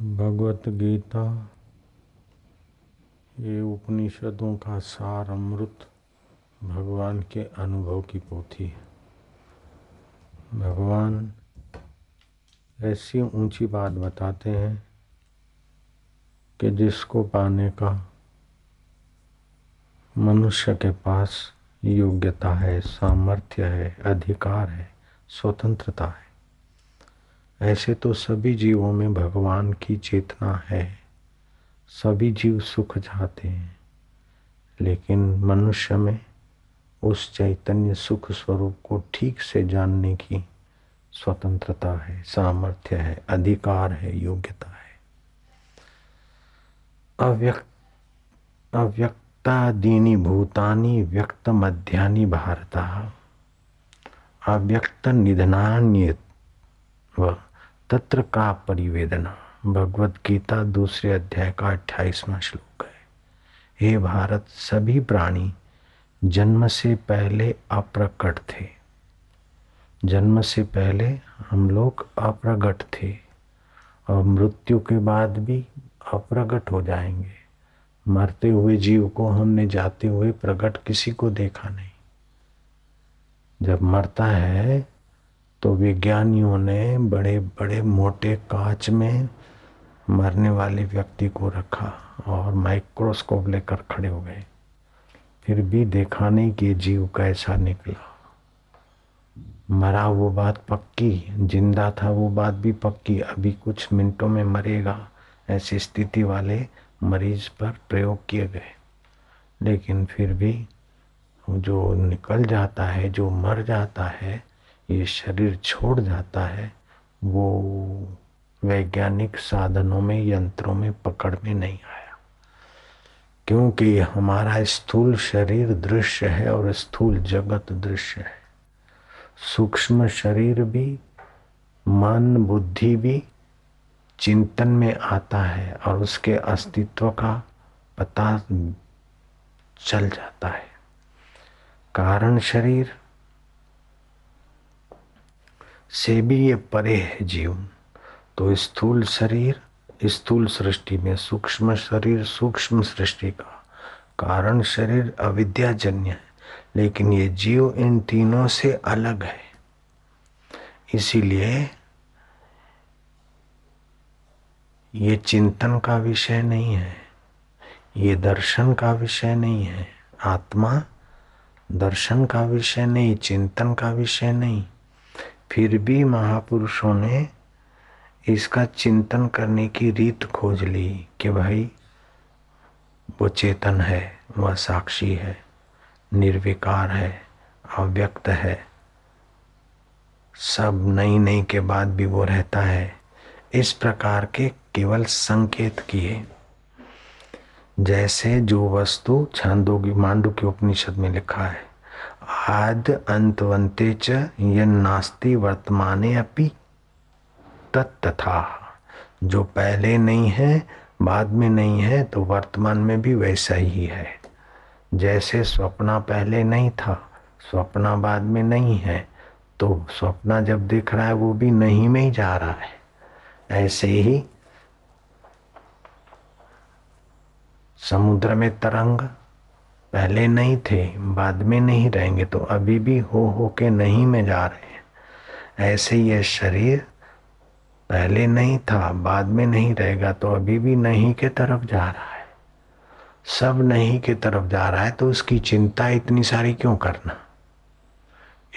भगवत गीता ये उपनिषदों का सार अमृत भगवान के अनुभव की पोथी है। भगवान ऐसी ऊँची बात बताते हैं कि जिसको पाने का मनुष्य के पास योग्यता है, सामर्थ्य है, अधिकार है, स्वतंत्रता है। ऐसे तो सभी जीवों में भगवान की चेतना है। सभी जीव सुख चाहते हैं। लेकिन मनुष्य में उस चैतन्य सुख स्वरूप को ठीक से जानने की स्वतंत्रता है, सामर्थ्य है, अधिकार है, योग्यता है। अव्यक्त अव्यक्तादीनी भूतानी, व्यक्त मध्यानि भारत। अव्यक्त निधनान्य व तत्र का परिवेदना? भगवत गीता दूसरे अध्याय का अट्ठाईसवा श्लोक है। हे भारत, सभी प्राणी जन्म से पहले अप्रकट थे। जन्म से पहले हम लोग अप्रगट थे और मृत्यु के बाद भी अप्रगट हो जाएँगे। मरते हुए जीव को हमने जाते हुए प्रकट किसी को देखा नहीं। जब मरता है तो विज्ञानियों ने बड़े बड़े मोटे कांच में मरने वाले व्यक्ति को रखा और माइक्रोस्कोप लेकर खड़े हो गए। फिर भी देखा नहीं कि जीव कैसा निकला? मरा वो बात पक्की? ज़िंदा था वो बात भी पक्की? अभी कुछ मिनटों में मरेगा? ऐसी स्थिति वाले मरीज़ पर प्रयोग किए गए। लेकिन फिर भी जो निकल जाता है, जो मर जाता है ये शरीर छोड़ जाता है, वो वैज्ञानिक साधनों में, यंत्रों में पकड़ में नहीं आया। क्योंकि हमारा स्थूल शरीर दृश्य है और स्थूल जगत दृश्य है। सूक्ष्म शरीर भी, मन, बुद्धि भी चिंतन में आता है और उसके अस्तित्व का पता चल जाता है। कारण शरीर से भी ये परे है जीवन। तो स्थूल शरीर, स्थूल सृष्टि में सूक्ष्म शरीर, सूक्ष्म सृष्टि का कारण शरीर अविद्याजन्य है, लेकिन ये जीव इन तीनों से अलग है। इसीलिए ये चिंतन का विषय नहीं है, ये दर्शन का विषय नहीं है, आत्मा दर्शन का विषय नहीं, चिंतन का विषय नहीं। फिर भी महापुरुषों ने इसका चिंतन करने की रीत खोज ली कि भाई, वो चेतन है, वह साक्षी है, निर्विकार है, अव्यक्त है। सब नई नई के बाद भी वो रहता है। इस प्रकार के केवल संकेत किए। जैसे जो वस्तु छांदोगी मांडू के उपनिषद में लिखा है। आद अंतवंते च नास्ति वर्तमाने अपि। तत्तथा जो पहले नहीं है, बाद में नहीं है तो वर्तमान में भी वैसा ही है। जैसे स्वप्ना पहले नहीं था, स्वप्ना बाद में नहीं है तो स्वप्ना जब दिख रहा है, वो भी नहीं में ही जा रहा है। ऐसे ही समुद्र में तरंग पहले नहीं थे, बाद में नहीं रहेंगे तो अभी भी हो हो के नहीं में जा रहे हैं। ऐसे ये शरीर पहले नहीं था, बाद में नहीं रहेगा तो अभी भी नहीं के तरफ़ जा रहा है। सब नहीं के तरफ़ जा रहा है तो उसकी चिंता इतनी सारी क्यों करना?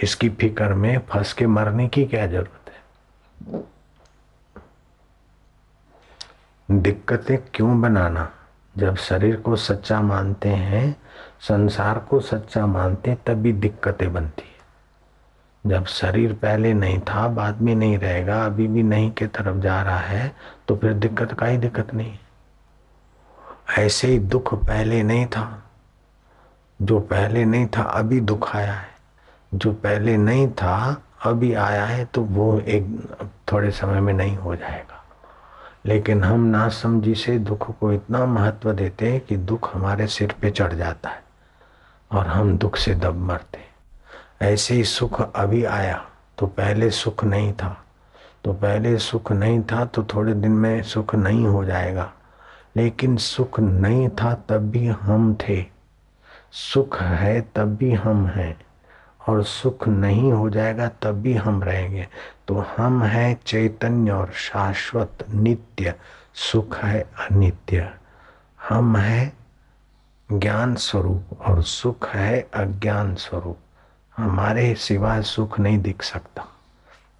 इसकी फ़िक्र में फंस के मरने की क्या ज़रूरत है? दिक्कतें क्यों बनाना? जब शरीर को सच्चा मानते हैं, संसार को सच्चा मानते तभी दिक्कतें बनती है। जब शरीर पहले नहीं था बाद में नहीं रहेगा, अभी भी नहीं के तरफ़ जा रहा है तो फिर दिक्कत का ही दिक्कत नहीं है। ऐसे ही दुख पहले नहीं था। जो पहले नहीं था, अभी दुख आया है। जो पहले नहीं था, अभी आया है तो वो एक थोड़े समय में नहीं हो जाएगा। लेकिन हम ना समझी से दुख को इतना महत्व देते हैं कि दुख हमारे सिर पे चढ़ जाता है और हम दुख से दब मरते ऐसे ही सुख अभी आया तो पहले सुख नहीं था। तो पहले सुख नहीं था तो थोड़े दिन में सुख नहीं हो जाएगा। लेकिन सुख नहीं था, तब भी हम थे। सुख है, तब भी हम हैं। और सुख नहीं हो जाएगा, तब भी हम रहेंगे। तो हम हैं चैतन्य और शाश्वत नित्य, सुख है अनित्य। हम हैं ज्ञान स्वरूप और सुख है अज्ञान स्वरूप। हमारे सिवाय सुख नहीं दिख सकता।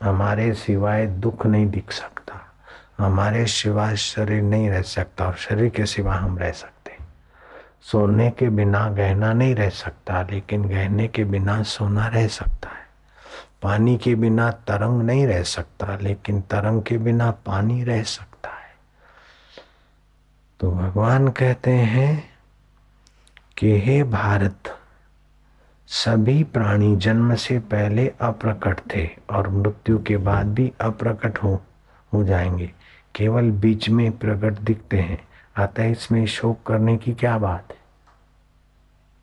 हमारे सिवाय दुख नहीं दिख सकता। हमारे सिवाय शरीर नहीं रह सकता और शरीर के सिवा हम रह सकते। सोने के बिना गहना नहीं रह सकता, लेकिन गहने के बिना सोना रह सकता है। पानी के बिना तरंग नहीं रह सकता, लेकिन तरंग के बिना पानी रह सकता है। तो भगवान कहते हैं कि हे भारत, सभी प्राणी जन्म से पहले अप्रकट थे और मृत्यु के बाद भी अप्रकट हो हो जाएँगे। केवल बीच में प्रकट दिखते हैं। अतः इसमें शोक करने की क्या बात है?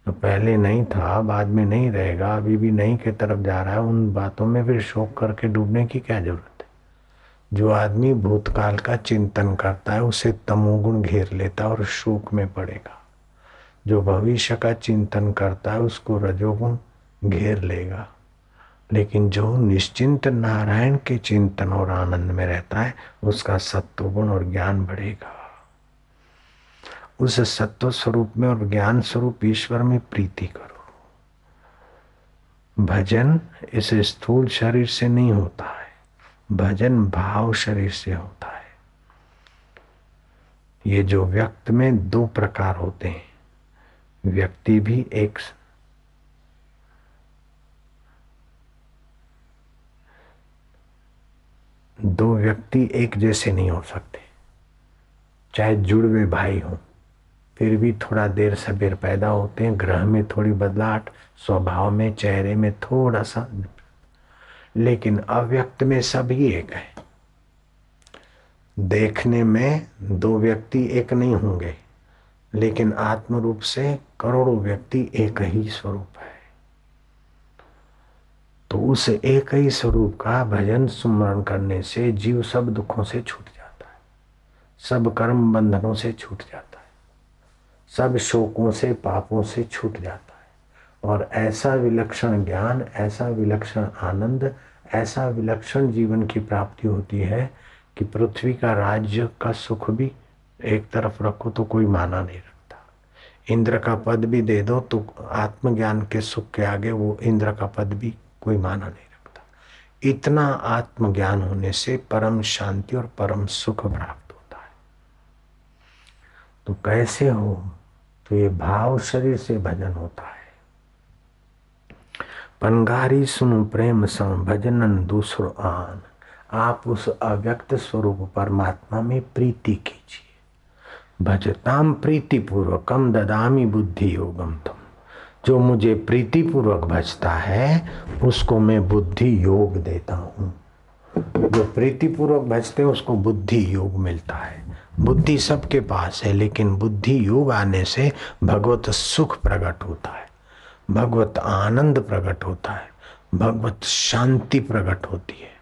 तो पहले नहीं था, बाद में नहीं रहेगा, अभी भी नहीं के तरफ़ जा रहा है, उन बातों में फिर शोक करके डूबने की क्या ज़रूरत है? जो आदमी भूतकाल का चिंतन करता है, उसे तमोगुण घेर लेता और शोक में पड़ेगा। जो भविष्य का चिंतन करता है, उसको रजोगुण घेर लेगा। लेकिन जो निश्चिंत नारायण के चिंतन और आनंद में रहता है, उसका सत्वगुण और ज्ञान बढ़ेगा। उस सत्व स्वरूप में और ज्ञान स्वरूप ईश्वर में प्रीति करो। भजन इस स्थूल शरीर से नहीं होता है, भजन भाव शरीर से होता है। ये जो व्यक्त में दो प्रकार होते हैं, व्यक्ति भी एक दो व्यक्ति एक जैसे नहीं हो सकते, चाहे जुड़वे भाई हों। फिर भी थोड़ा देर सबेर पैदा होते हैं, ग्रह में थोड़ी बदलाहट, स्वभाव में, चेहरे में थोड़ा सा लेकिन अव्यक्त में सभी एक है। देखने में दो व्यक्ति एक नहीं होंगे, लेकिन आत्म रूप से करोड़ों व्यक्ति एक ही स्वरूप है। तो उस एक ही स्वरूप का भजन सुमरण करने से जीव सब दुखों से छूट जाता है, सब कर्म बंधनों से छूट जाता है। सब शोकों से, पापों से छूट जाता है। और ऐसा विलक्षण ज्ञान, ऐसा विलक्षण आनंद, ऐसा विलक्षण जीवन की प्राप्ति होती है कि पृथ्वी का राज्य का सुख भी एक तरफ़ रखो तो कोई माना नहीं रखता। इंद्र का पद भी दे दो तो आत्मज्ञान के सुख के आगे वो इंद्र का पद भी कोई माना नहीं रखता। इतना आत्मज्ञान होने से परम शांति और परम सुख प्राप्त तो कैसे हो? तो ये भाव शरीर से भजन होता है। पनगारी सुन प्रेम सम, भजनन दूसरो आन। आप उस अव्यक्त स्वरूप परमात्मा में प्रीति कीजिए। भजताम प्रीति पूर्वकम ददामी बुद्धि योगम तुम। जो मुझे प्रीति पूर्वक भजता है, उसको मैं बुद्धि योग देता हूँ। जो प्रीति पूर्वक भजते हैं, उसको बुद्धि योग मिलता है। बुद्धि सबके पास है, लेकिन बुद्धि योग आने से भगवत सुख प्रकट होता है, भगवत आनंद प्रकट होता है, भगवत शांति प्रकट होती है।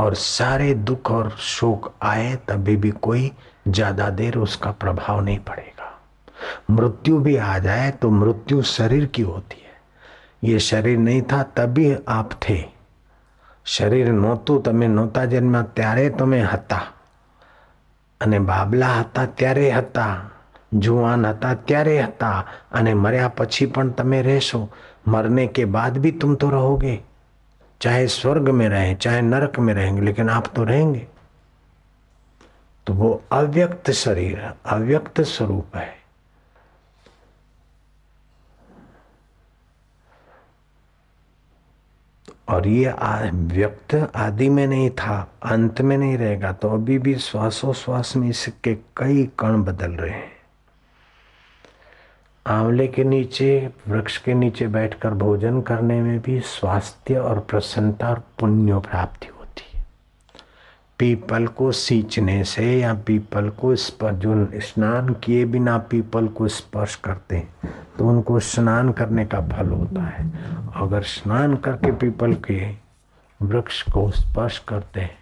और सारे दुख और शोक आए, तभी भी कोई ज़्यादा देर उसका प्रभाव नहीं पड़ेगा। मृत्यु भी आ जाए तो मृत्यु शरीर की होती है। ये शरीर नहीं था, तभी आप थे। शरीर नोतू, तमें नोता જન્મ્યા त्यारे તમે हता। અને બાબલા હતા ત્યારે હતા જુવાન હતા ત્યારે હતા અને મર્યા પછી પણ તમે રહેશો मरने के बाद भी तुम तो रहोगे चाहे स्वर्ग में रहे चाहे नरक में रहेंगे लेकिन आप तो रहेंगे तो वो अव्यक्त शरीर अव्यक्त स्वरूप है और ये व्यक्त आदि में नहीं था, अंत में नहीं रहेगा तो अभी भी श्वासोश्वास में इसके कई कण बदल रहे हैं। आंवले के नीचे, वृक्ष के नीचे बैठकर भोजन करने में भी स्वास्थ्य और प्रसन्नता और पुण्य प्राप्ति पीपल को सींचने से या पीपल को स्पर्श जो स्नान किए बिना पीपल को स्पर्श करते हैं तो उनको स्नान करने का फल होता है। अगर स्नान करके पीपल के वृक्ष को स्पर्श करते हैं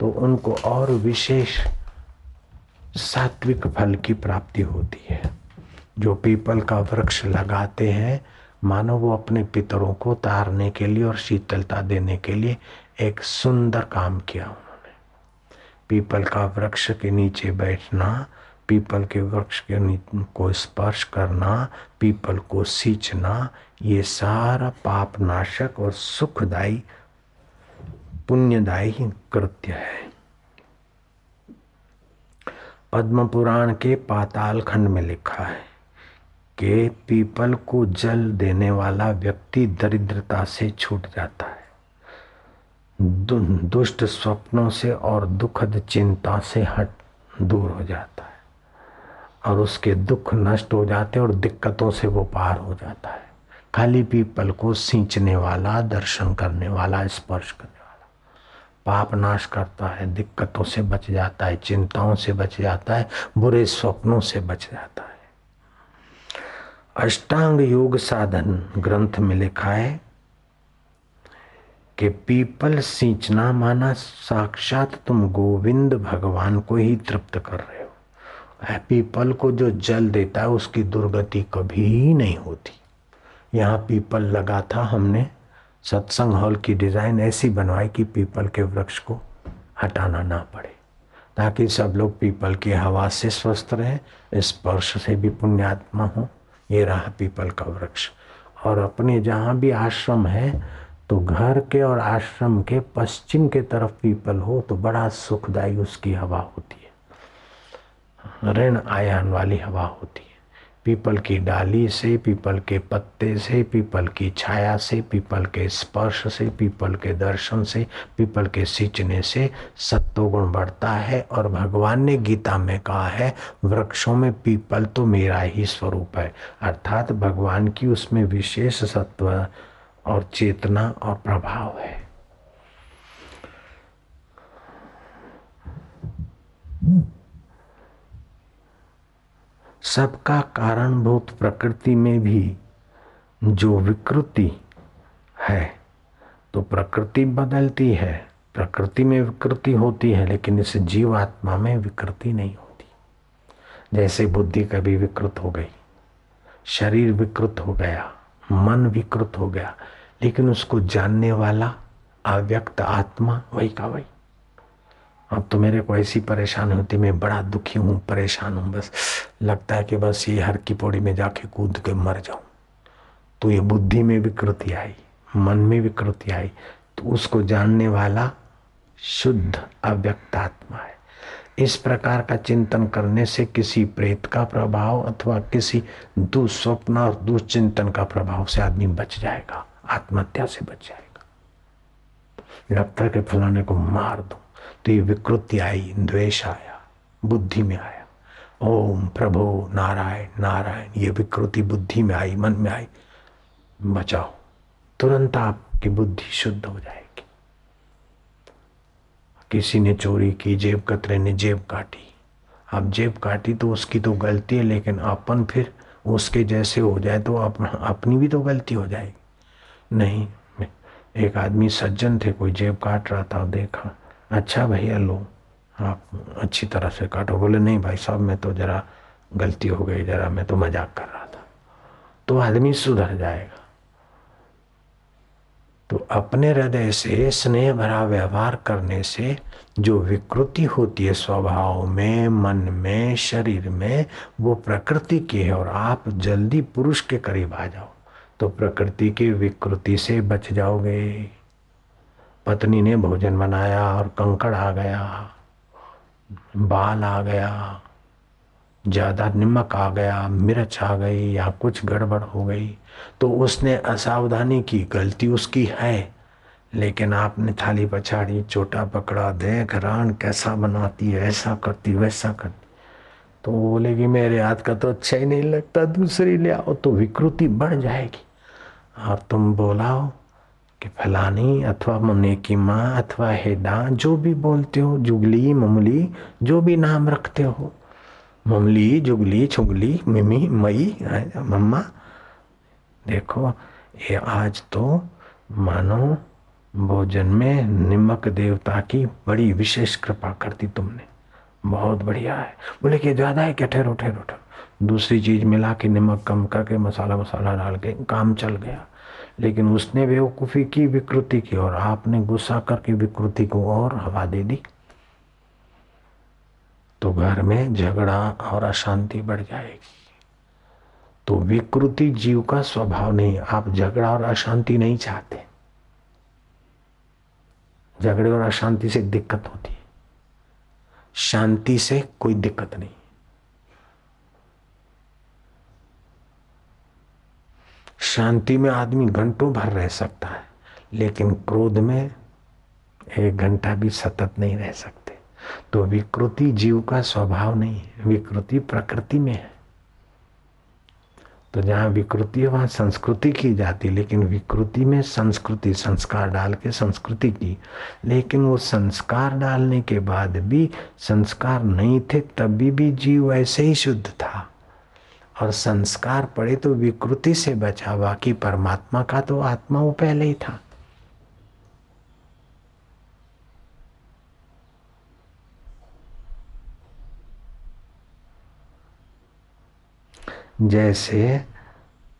तो उनको और विशेष सात्विक फल की प्राप्ति होती है। जो पीपल का वृक्ष लगाते हैं, मानो वो अपने पितरों को तारने के लिए और शीतलता देने के लिए एक सुंदर काम किया पीपल का वृक्ष के नीचे बैठना, पीपल के वृक्ष के को स्पर्श करना, पीपल को सींचना, ये सारा पाप नाशक और सुखदायी, पुण्यदायी कृत्य है। पद्म पुराण के पाताल खंड में लिखा है कि पीपल को जल देने वाला व्यक्ति दरिद्रता से छूट जाता है। दुष्ट स्वप्नों से और दुखद चिंता से हट, दूर हो जाता है। और उसके दुख नष्ट हो जाते हैं और दिक्कतों से वो पार हो जाता है। खाली पीपल को सींचने वाला, दर्शन करने वाला, स्पर्श करने वाला। पाप नाश करता है, दिक्कतों से बच जाता है, चिंताओं से बच जाता है, बुरे स्वप्नों से बच जाता है। अष्टांग योग साधन ग्रंथ में लिखा है कि पीपल सींचना माना साक्षात तुम गोविंद भगवान को ही तृप्त कर रहे हो। पीपल को जो जल देता है, उसकी दुर्गति कभी ही नहीं होती। यहाँ पीपल लगा था हमने। सत्संग हॉल की डिज़ाइन ऐसी बनवाई कि पीपल के वृक्ष को हटाना ना पड़े, ताकि सब लोग पीपल की हवा से स्वस्थ रहे, स्पर्श से भी पुण्यात्मा हो। ये रहा पीपल का वृक्ष। और अपने जहाँ भी आश्रम है तो घर के और आश्रम के पश्चिम के तरफ़ पीपल हो तो बड़ा सुखदायी उसकी हवा होती है। ऋण आयान वाली हवा होती है। पीपल की डाली से, पीपल के पत्ते से, पीपल की छाया से, पीपल के स्पर्श से, पीपल के दर्शन से, पीपल के सींचने से सत्वगुण बढ़ता है और भगवान ने गीता में कहा है, वृक्षों में पीपल तो मेरा ही स्वरूप है। अर्थात भगवान की उसमें विशेष सत्व और चेतना और प्रभाव है। सबका कारणभूत प्रकृति में भी जो विकृति है तो प्रकृति बदलती है। प्रकृति में विकृति होती है, लेकिन इस जीवात्मा में विकृति नहीं होती। जैसे बुद्धि कभी विकृत हो गई, शरीर विकृत हो गया मन विकृत हो गया, लेकिन उसको जानने वाला, अव्यक्त आत्मा, वही का वही। अब तो मेरे को ऐसी परेशानी होती, मैं बड़ा दुखी हूँ, परेशान हूँ, बस लगता है कि बस ये हर की पौड़ी में जाके कूद के मर जाऊँ। तो ये बुद्धि में विकृति आई, मन में विकृति आई तो उसको जानने वाला शुद्ध अव्यक्त आत्मा है। इस प्रकार का चिंतन करने से किसी प्रेत का प्रभाव अथवा किसी दुस्वप्न और दुश्चिंतन का प्रभाव से आदमी बच जाएगा, आत्महत्या से बच जाएगा। लगता है कि फलाने को मार दो तो ये विकृति आई, द्वेष आया, बुद्धि में आया। ओम प्रभु नारायण नारायण, ये विकृति बुद्धि में आई, मन में आई, बचाओ। तुरंत आपकी बुद्धि शुद्ध हो जाएगी। किसी ने चोरी की जेब कतरे ने जेब काटी। अब जेब काटी तो उसकी तो गलती है लेकिन अपन फिर उसके जैसे हो जाए तो अप, अपनी भी तो गलती हो जाएगी। नहीं एक आदमी सज्जन थे कोई जेब काट रहा था देखा अच्छा भैया लो आप अच्छी तरह से काटो। बोले नहीं भाई साहब मैं तो जरा गलती हो गई जरा मैं तो मज़ाक कर रहा था। तो आदमी सुधर जाएगा। तो अपने हृदय से, स्नेह भरा व्यवहार करने से जो विकृति होती है स्वभाव में, मन में, शरीर में, वो प्रकृति की है और आप जल्दी पुरुष के करीब आ जाओ। तो प्रकृति की विकृति से बच जाओगे। पत्नी ने भोजन बनाया और कंकड़ आ गया, बाल आ गया, ज़्यादा नमक आ गया, मिर्च आ गई या कुछ गड़बड़ हो गई। तो उसने असावधानी की, गलती उसकी है। लेकिन आपने थाली पछाड़ी छोटा पकड़ा, देख रान कैसा बनाती है, ऐसा करती, वैसा करती। तो वो बोलेगी मेरे हाथ का तो अच्छा ही नहीं लगता, दूसरी ले आओ तो विकृति बढ़ जाएगी। और तुम बोलाओ कि फलानी अथवा मुन्ने की माँ अथवा हेडा, जो भी बोलते हो, जुगली ममली जो भी नाम रखते हो ममली जुगली, छुगली, मिमी, मई मम्मा देखो, ये आज तो मानो भोजन में निमक देवता की बड़ी विशेष कृपा करती तुमने। बहुत बढ़िया है। बोले कि ज़्यादा है क्या? ठहरो ठहरो ठहरो। दूसरी चीज़ मिला के नमक कम करके मसाला मसाला डाल के काम चल गया। लेकिन उसने बेवकूफ़ी की विकृति की और आपने गुस्सा करके विकृति को और हवा दे दी। तो घर में झगड़ा और अशांति बढ़ जाएगी। तो विकृति जीव का स्वभाव नहीं। आप झगड़ा और अशांति नहीं चाहते। झगड़े और अशांति से दिक्कत होती है। शांति से कोई दिक्कत नहीं। शांति में आदमी घंटों भर रह सकता है, लेकिन क्रोध में एक घंटा भी सतत नहीं रह सकते। तो विकृति जीव का स्वभाव नहीं है, विकृति प्रकृति में है। तो जहाँ विकृति है, वहाँ संस्कृति की जाती लेकिन विकृति में संस्कृति, संस्कार डाल के संस्कृति की। लेकिन वो संस्कार डालने के बाद भी संस्कार नहीं थे, तभी भी जीव ऐसे ही शुद्ध था। और संस्कार पड़े तो विकृति से बचा, बाकी परमात्मा का तो आत्मा वो पहले ही था। जैसे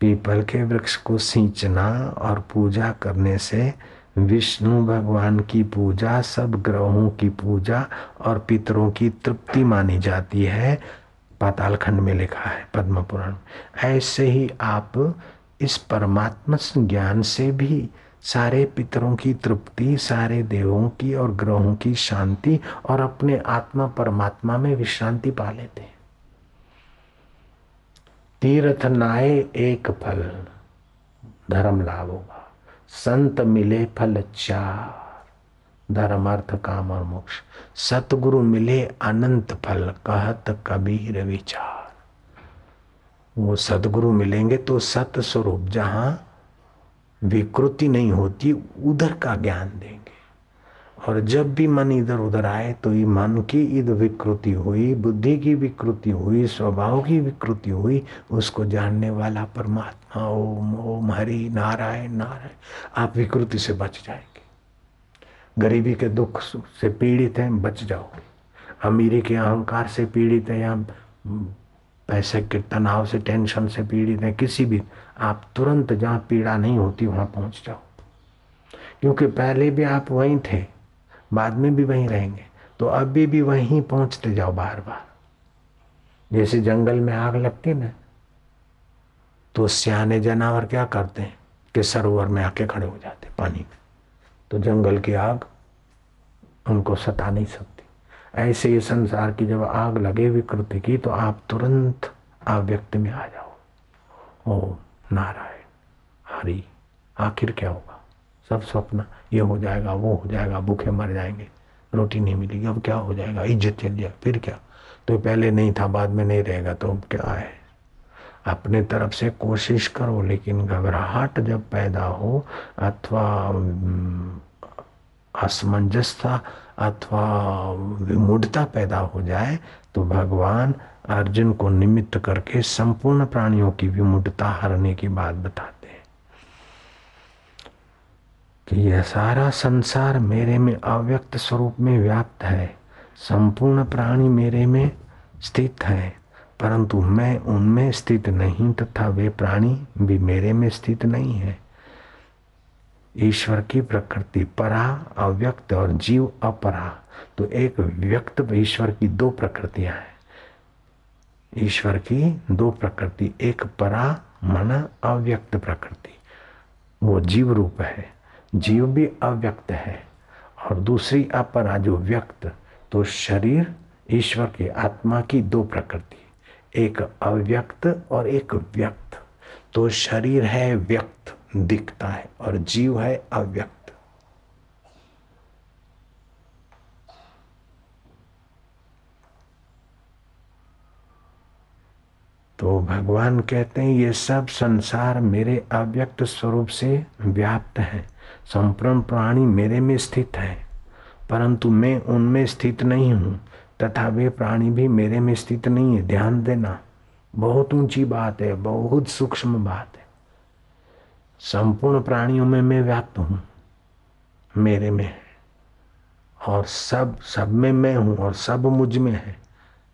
पीपल के वृक्ष को सींचना और पूजा करने से विष्णु भगवान की पूजा, सब ग्रहों की पूजा और पितरों की तृप्ति मानी जाती है, पातालखंड में लिखा है पद्म पुराण ऐसे ही आप इस परमात्मा ज्ञान से भी सारे पितरों की तृप्ति, सारे देवों की और ग्रहों की शांति और अपने आत्मा परमात्मा में विश्रांति पा लेते हैं। तीर्थ नाए एक फल, धर्म लाभ होगा संत मिले फल चार धर्म अर्थ काम और मोक्ष। सतगुरु मिले अनंत फल, कहत कबीर विचार। वो सदगुरु मिलेंगे तो सत स्वरूप जहाँ विकृति नहीं होती, उधर का ज्ञान देंगे। और जब भी मन इधर उधर आए तो ये मन की इधर विकृति हुई, बुद्धि की विकृति हुई, स्वभाव की विकृति हुई, उसको जानने वाला परमात्मा, ओम ओम, हरि, नारायण नारायण, आप विकृति से बच जाएँगे। गरीबी के दुख से पीड़ित हैं, बच जाओ अमीरी के अहंकार से पीड़ित हैं, या पैसे के तनाव से, टेंशन से पीड़ित हैं, किसी भी, आप तुरंत जहाँ पीड़ा नहीं होती, वहाँ पहुँच जाओ। क्योंकि पहले भी आप वहीं थे बाद में भी वहीं रहेंगे। तो अभी भी वहीं पहुँचते जाओ बार बार जैसे जंगल में आग लगती ना तो सियाने जानवर क्या करते हैं कि सरोवर में आके खड़े हो जाते पानी में। तो जंगल की आग उनको सता नहीं सकती। ऐसे ये संसार की जब आग लगे विकृति की तो आप तुरंत अव्यक्त में आ जाओ। ओ नारायण। हरि। आखिर क्या होगा? सब स्वप्न ये हो जाएगा, वो हो जाएगा, भूखे मर जाएँगे, रोटी नहीं मिलेगी, अब क्या हो जाएगा, इज़्ज़त चल जाए, फिर क्या? तो पहले नहीं था, बाद में नहीं रहेगा तो अब क्या है? अपने तरफ़ से कोशिश करो, लेकिन घबराहट जब पैदा हो, अथवा असमंजसता अथवा विमूढ़ता पैदा हो जाए तो भगवान अर्जुन को निमित्त करके संपूर्ण प्राणियों की विमूढ़ता हरने की बात बताते कि यह सारा संसार मेरे में अव्यक्त स्वरूप में व्याप्त है। संपूर्ण प्राणी मेरे में स्थित है, परंतु मैं उनमें स्थित नहीं तथा वे प्राणी भी मेरे में स्थित नहीं है। ईश्वर की प्रकृति परा, अव्यक्त और जीव अपरा तो एक व्यक्त ईश्वर की दो प्रकृतियाँ हैं। ईश्वर की दो प्रकृति, एक परा, मन, अव्यक्त प्रकृति, वो जीव रूप है। जीव भी अव्यक्त है और दूसरी अपरा जो व्यक्त तो शरीर ईश्वर के आत्मा की दो प्रकृति, एक अव्यक्त और एक व्यक्त। तो शरीर है व्यक्त, दिखता है और जीव है अव्यक्त। तो भगवान कहते हैं, ये सब संसार मेरे अव्यक्त स्वरूप से व्याप्त है। संपूर्ण प्राणी मेरे में स्थित है, परंतु मैं उनमें स्थित नहीं हूँ, तथा वे प्राणी भी मेरे में स्थित नहीं है। ध्यान देना, बहुत ऊँची बात है, बहुत सूक्ष्म बात है। संपूर्ण प्राणियों में मैं व्याप्त हूँ, मेरे में। और सब सब में मैं हूँ और सब मुझमें है।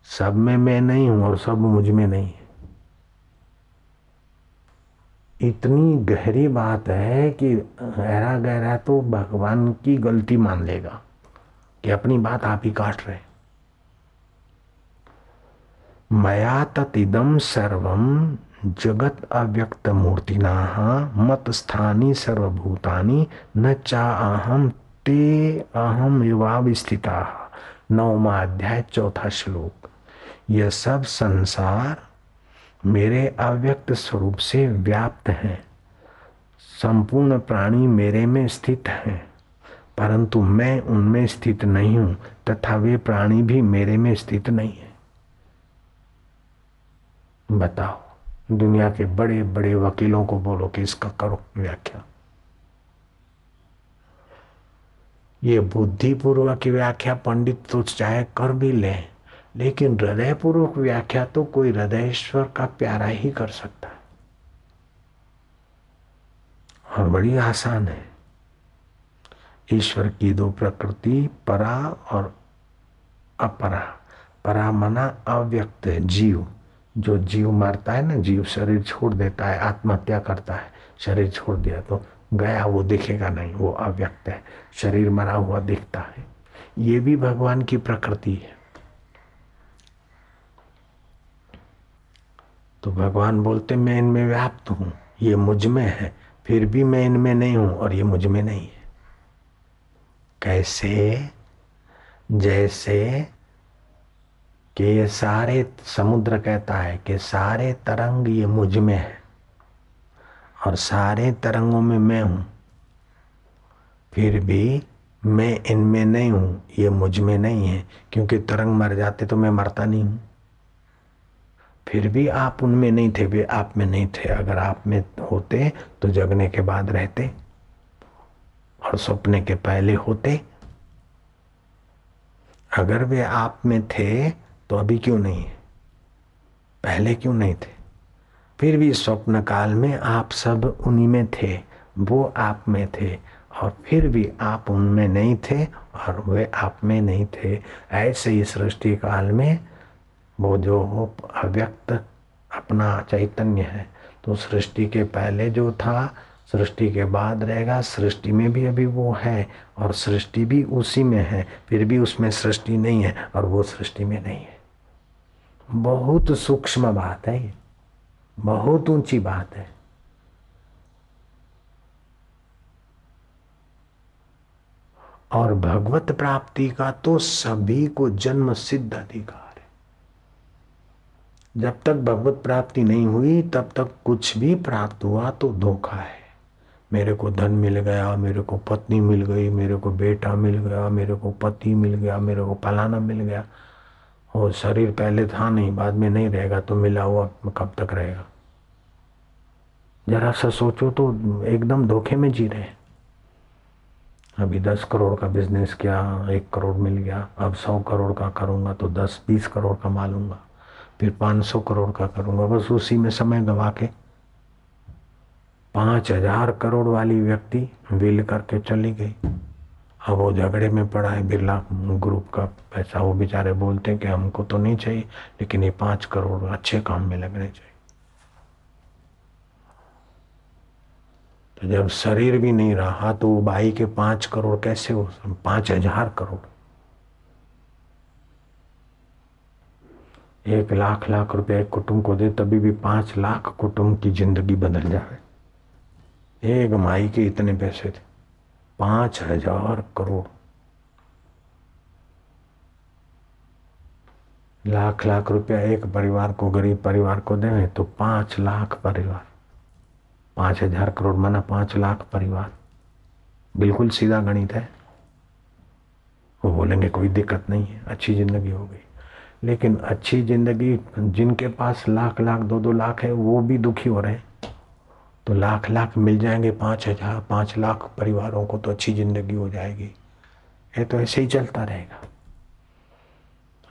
सब में मैं नहीं हूँ और सब मुझमें नहीं है। इतनी गहरी बात है कि गहरा गहरा तो भगवान की गलती मान लेगा कि अपनी बात आप ही काट रहे मया ततिदम सर्वम जगत अव्यक्त मूर्तिना मत स्थानी सर्वभूतानि न चा अहम ते अहम युवा स्थिता नवमा अध्याय, चौथा श्लोक। यह सब संसार मेरे अव्यक्त स्वरूप से व्याप्त है। संपूर्ण प्राणी मेरे में स्थित हैं, परंतु मैं उनमें स्थित नहीं हूँ, तथा वे प्राणी भी मेरे में स्थित नहीं है। बताओ, दुनिया के बड़े बड़े वकीलों को बोलो कि इसका करो व्याख्या। ये बुद्धिपूर्वक की व्याख्या पंडित तो चाहे कर भी ले। लेकिन हृदय पूर्वक व्याख्या तो कोई हृदयेश्वर का प्यारा ही कर सकता है। और बड़ी आसान है। ईश्वर की दो प्रकृति, परा और अपरा। परा मना अव्यक्त है, जीव। जो जीव मारता है ना, जीव शरीर छोड़ देता है, आत्महत्या करता है, शरीर छोड़ दिया तो गया वो, दिखेगा नहीं, वो अव्यक्त है। शरीर मरा हुआ दिखता है। ये भी भगवान की प्रकृति है। तो भगवान बोलते, मैं इनमें व्याप्त हूँ, ये मुझमें है, फिर भी मैं इनमें नहीं हूँ और ये मुझमें नहीं है। कैसे? जैसे कि ये सारे समुद्र कहता है कि सारे तरंग ये मुझमें है और सारे तरंगों में मैं हूँ, फिर भी मैं इनमें नहीं हूँ, ये मुझमें नहीं है, क्योंकि तरंग मर जाते तो मैं मरता नहीं हूँ। फिर भी आप उनमें नहीं थे, वे आप में नहीं थे। अगर आप में होते तो जगने के बाद रहते और सपने के पहले होते। अगर वे आप में थे तो अभी क्यों नहीं? है पहले क्यों नहीं थे? फिर भी स्वप्न काल में आप सब उन्हीं में थे, वो आप में थे और फिर भी आप उनमें नहीं थे और वे आप में नहीं थे। ऐसे ही सृष्टि काल में वो जो अव्यक्त अपना चैतन्य है तो सृष्टि के पहले जो था, सृष्टि के बाद रहेगा, सृष्टि में भी अभी वो है और सृष्टि भी उसी में है, फिर भी उसमें सृष्टि नहीं है और वो सृष्टि में नहीं है। बहुत सूक्ष्म बात है ये, बहुत ऊँची बात है। और भगवत प्राप्ति का तो सभी को जन्म सिद्ध अधिकार। जब तक भगवत प्राप्ति नहीं हुई, तब तक कुछ भी प्राप्त हुआ तो धोखा है। मेरे को धन मिल गया, मेरे को पत्नी मिल गई, मेरे को बेटा मिल गया, मेरे को पति मिल गया, मेरे को फलाना मिल गया। और शरीर पहले था नहीं, बाद में नहीं रहेगा तो मिला हुआ कब तक रहेगा? जरा सा सोचो तो एकदम धोखे में जी रहे अभी दस करोड़ का बिज़नेस किया, एक करोड़ मिल गया, अब सौ करोड़ का करूँगा तो दस, बीस करोड़ कमा लूँगा। फिर पाँच सौ करोड़ का करूँगा। बस उसी में समय गवा के पाँच हज़ार करोड़ वाली व्यक्ति विल करके चली गई। अब वो झगड़े में पड़ा है, बिरला ग्रुप का पैसा, वो बेचारे बोलते हैं कि हमको तो नहीं चाहिए, लेकिन ये पाँच करोड़ अच्छे काम में लगने चाहिए। तो जब शरीर भी नहीं रहा तो वो बाई के पाँच करोड़ कैसे हो? पाँच हज़ार करोड़। एक लाख लाख रुपए एक कुटुंब को दे, तभी भी पाँच लाख कुटुंब की ज़िंदगी बदल जाए। एक माई के इतने पैसे थे, पाँच हज़ार करोड़। लाख लाख रुपया एक परिवार को, गरीब परिवार को देवे तो पाँच लाख परिवार। पाँच हज़ार करोड़ माना पाँच लाख परिवार। बिल्कुल सीधा गणित है। वो बोलेंगे, कोई दिक्कत नहीं है, अच्छी ज़िंदगी हो गई। लेकिन अच्छी ज़िंदगी जिनके पास लाख लाख दो दो लाख है, वो भी दुखी हो रहे हैं। तो लाख लाख मिल जाएँगे, पाँच हज़ार, पाँच लाख परिवारों को तो अच्छी ज़िंदगी हो जाएगी। ये तो ऐसे ही चलता रहेगा।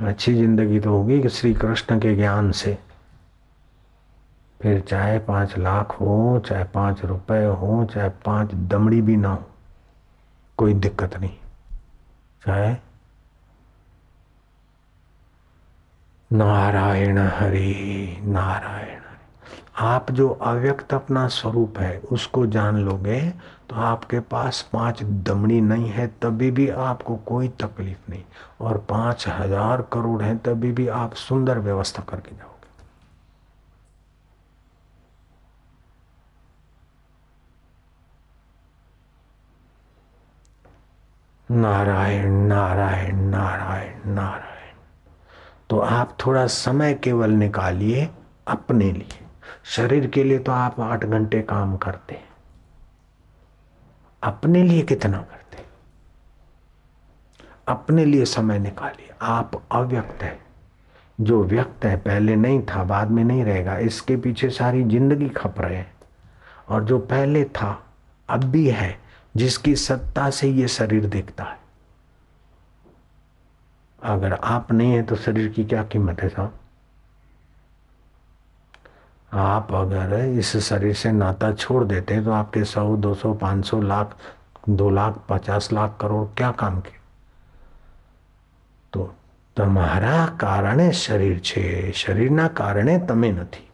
अच्छी ज़िंदगी तो होगी कि श्री कृष्ण के ज्ञान से। फिर चाहे पाँच लाख हो, चाहे पाँच रुपए हो, चाहे पाँच दमड़ी भी ना हो, कोई दिक्कत नहीं। चाहे नारायण हरि, नारायण आप जो अव्यक्त अपना स्वरूप है, उसको जान लोगे तो आपके पास पाँच दमड़ी नहीं है, तभी भी आपको कोई तकलीफ़ नहीं। और पाँच हज़ार करोड़ है, तभी भी आप सुंदर व्यवस्था करके जाओगे। नारायण नारायण नारायण नारायण। तो आप थोड़ा समय केवल निकालिए अपने लिए। शरीर के लिए तो आप आठ घंटे काम करते हैं। अपने लिए कितना करते अपने लिए समय निकालिए। आप अव्यक्त है। जो व्यक्त है, पहले नहीं था, बाद में नहीं रहेगा। इसके पीछे सारी ज़िंदगी खप रहे हैं। और जो पहले था, अब भी है, जिसकी सत्ता से ये शरीर दिखता है। अगर आप नहीं है तो शरीर की क्या कीमत है साहब आप अगर इस शरीर से नाता छोड़ देते तो आपके सौ दो सौ पांच सौ लाख दो लाख पचास लाख करोड़ क्या काम के તો તમારા કારણે શરીર છે શરીરના કારણે તમે નથી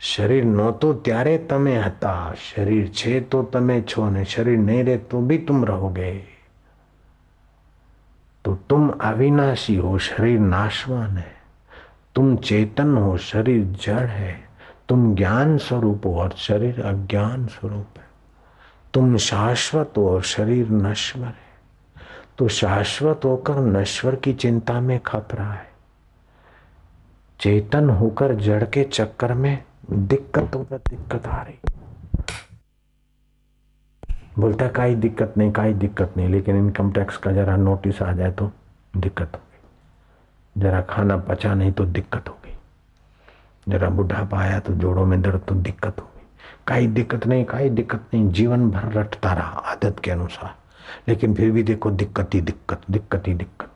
શરીર નહોતું ત્યારે તમે હતા શરીર છે તો તમે છો ને શરીર નહીં રહે તો भी तुम रहोगे तो तुम अविनाशी हो, शरीर नाशवान है। तुम चेतन हो, शरीर जड़ है। तुम ज्ञान स्वरूप हो और शरीर अज्ञान स्वरूप है। तुम शाश्वत हो और शरीर नश्वर है। तो शाश्वत होकर नश्वर की चिंता में खप रहा है। चेतन होकर जड़ के चक्कर में दिक्कतों पर दिक्कत आ रही बोलता है, काई दिक्कत नहीं, काई दिक्कत नहीं, लेकिन इनकम टैक्स का जरा नोटिस आ जाए तो दिक्कत हो गई जरा खाना पचा नहीं तो दिक्कत हो गई जरा बुढ़ापा आया तो जोड़ों में दर्द तो दिक्कत हो गई काई दिक्कत नहीं, काई दिक्कत नहीं, जीवन भर रटता रहा आदत के अनुसार। लेकिन फिर भी देखो, दिक्कत ही दिक्कत दिक्कत ही दिक्कत।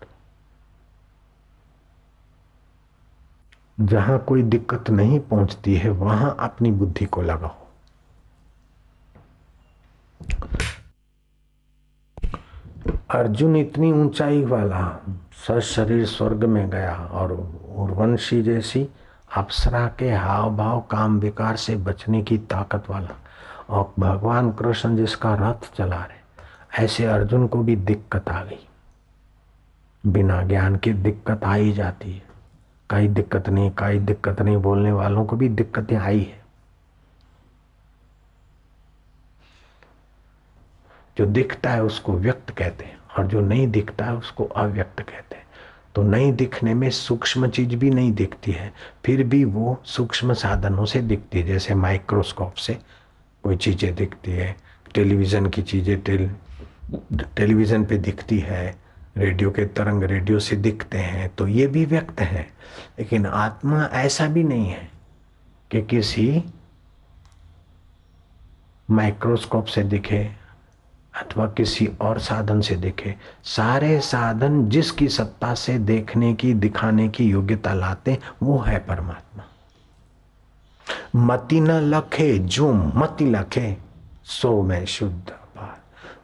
जहाँ कोई दिक्कत नहीं पहुँचती है, वहाँ अपनी बुद्धि को लगाओ। अर्जुन इतनी ऊंचाई वाला शरीर स्वर्ग में गया और उर्वंशी जैसी अप्सरा के हाव भाव काम विकार से बचने की ताकत वाला और भगवान कृष्ण जिसका रथ चला रहे, ऐसे अर्जुन को भी दिक्कत आ गई। बिना ज्ञान की दिक्कत आ ही जाती है। कई दिक्कत नहीं, कई दिक्कत नहीं, बोलने वालों को भी दिक्कतें आई है। जो दिखता है उसको व्यक्त कहते हैं और जो नहीं दिखता है उसको अव्यक्त कहते हैं। तो नहीं दिखने में सूक्ष्म चीज़ भी नहीं दिखती है, फिर भी वो सूक्ष्म साधनों से दिखती है। जैसे माइक्रोस्कोप से कोई चीज़ें दिखती है, टेलीविज़न की चीज़ें टेल, टेलीविज़न पे दिखती है, रेडियो के तरंग रेडियो से दिखते हैं तो ये भी व्यक्त है। लेकिन आत्मा ऐसा भी नहीं है कि किसी माइक्रोस्कोप से दिखे अथवा किसी और साधन से देखे। सारे साधन जिसकी सत्ता से देखने की, दिखाने की योग्यता लाते वो है परमात्मा। मति न लखे, जो मति लखे, सो में शुद्ध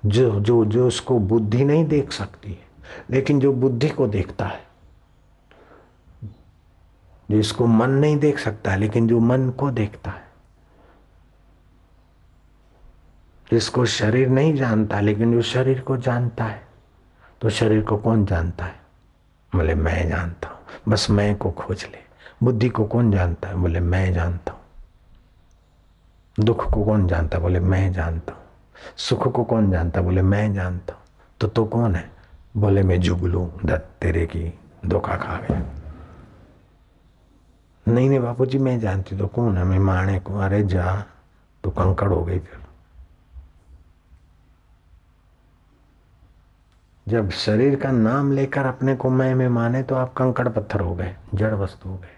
जो जो जो उसको बुद्धि नहीं देख सकती है, लेकिन जो बुद्धि को देखता है, जिसको मन नहीं देख सकता, लेकिन जो मन को देखता है जिसको शरीर नहीं जानता, लेकिन जो शरीर को जानता है तो शरीर को कौन जानता है? बोले, मैं जानता हूँ। बस मैं को खोज ले। बुद्धि को कौन जानता है? बोले, मैं जानता हूँ। दुख को कौन जानता है? बोले, मैं जानता हूँ। सुख को कौन जानता है? बोले, मैं जानता हूँ। तो तो कौन है? बोले, मैं जुगलू, दत्त तेरे की धोखा खा गया। नहीं नहीं बापू जी मैं जानती तो कौन है? मैं माने को, अरे जा तो कंकड़ हो गई फिर। जब शरीर का नाम लेकर अपने को मैं में माने तो आप कंकड़ पत्थर हो गए, जड़ वस्तु हो गए।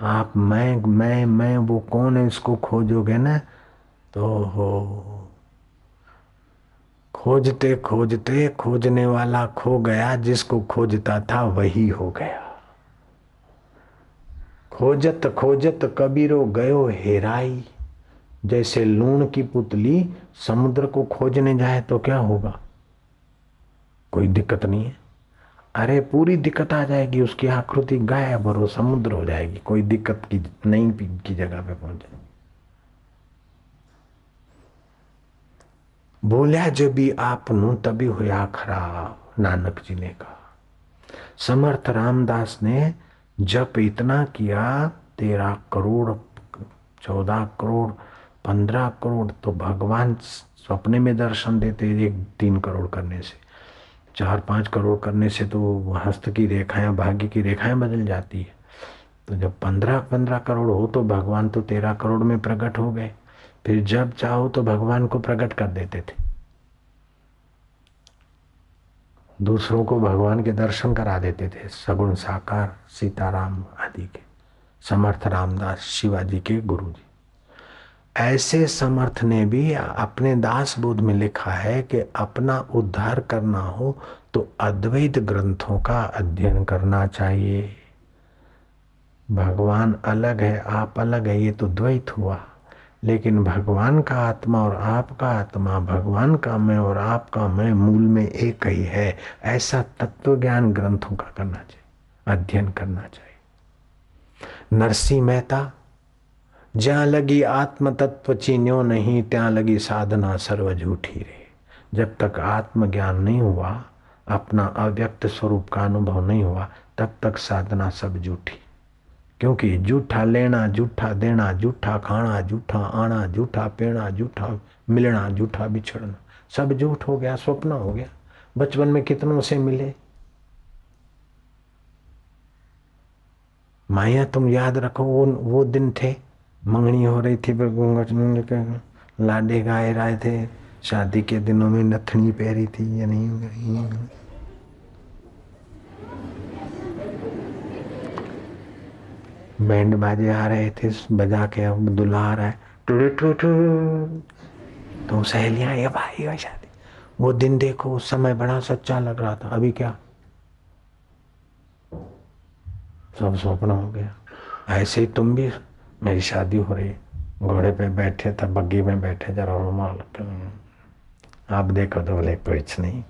आप मैं मैं मैं, वो कौन है इसको खोजोगे ना? तो हो। खोजते खोजते, खोजने वाला खो गया, जिसको खोजता था वही हो गया। खोजत खोजत कबीरो गयो हेराई। जैसे लूण की पुतली समुद्र को खोजने जाए तो क्या होगा? कोई दिक्कत नहीं है। अरे, पूरी दिक्कत आ जाएगी, उसकी आकृति गायब और समुद्र हो जाएगी। कोई दिक्कत की, नहीं की जगह पे पहुँच जाएगी। बोलिया जब भी आप नु, तभी हुआ खराब नानक जी ने कहा। समर्थ रामदास ने जब इतना किया, तेरह करोड़, चौदह करोड़, पंद्रह करोड़ तो भगवान सपने में दर्शन देते, एक तीन करोड़ करने से। चार पाँच करोड़ करने से तो हस्त की रेखाएँ, भाग्य की रेखाएँ बदल जाती है। तो जब पंद्रह पंद्रह करोड़ हो तो भगवान तो तेरह करोड़ में प्रकट हो गए। फिर जब चाहो तो भगवान को प्रकट कर देते थे। दूसरों को भगवान के दर्शन करा देते थे। सगुण साकार, सीताराम आदि के, समर्थ रामदास, शिवाजी के गुरु जी ऐसे समर्थ ने भी अपने दास बोध में लिखा है कि अपना उद्धार करना हो तो अद्वैत ग्रंथों का अध्ययन करना चाहिए। भगवान अलग है, आप अलग है, ये तो द्वैत हुआ। लेकिन भगवान का आत्मा और आपका आत्मा, भगवान का मैं और आपका मैं मूल में एक ही है, ऐसा तत्व ज्ञान ग्रंथों का करना चाहिए, अध्ययन करना चाहिए। नरसिंह मेहता ज्या लगी आत्म तत्व चीन्यो नहीं, त्या लगी साधना सर्व झूठी रे। जब तक आत्मज्ञान नहीं हुआ, अपना अव्यक्त स्वरूप का अनुभव नहीं हुआ, तब तक साधना सब झूठी। क्योंकि जूठा लेना जूठा देना जूठा खाना जूठा आना जूठा पेना जूठा मिलना जूठा बिछड़ना, सब झूठ हो गया, स्वप्न हो गया। बचपन में कितनों से मिले? माया, तुम याद रखो, वो वो दिन थे। मंगनी हो रही थी पर लाडे गाए रहे थे। शादी के दिनों में नथनी पहरी थी, या नहीं बैंड बाजे आ रहे थे, बजा के अब दुल्हा आ रहा है। टू टू टू तो सहेलियाँ, ये भाई, ये शादी। वो दिन देखो, उस समय बड़ा सच्चा लग रहा था। अभी क्या? सब स्वप्न हो गया। ऐसे तुम भी मेरी शादी हो रही, घोड़े पे बैठे था बग्गी में बैठे, जरा रुमाल आप देखो तो बोले, कुछ नहीं।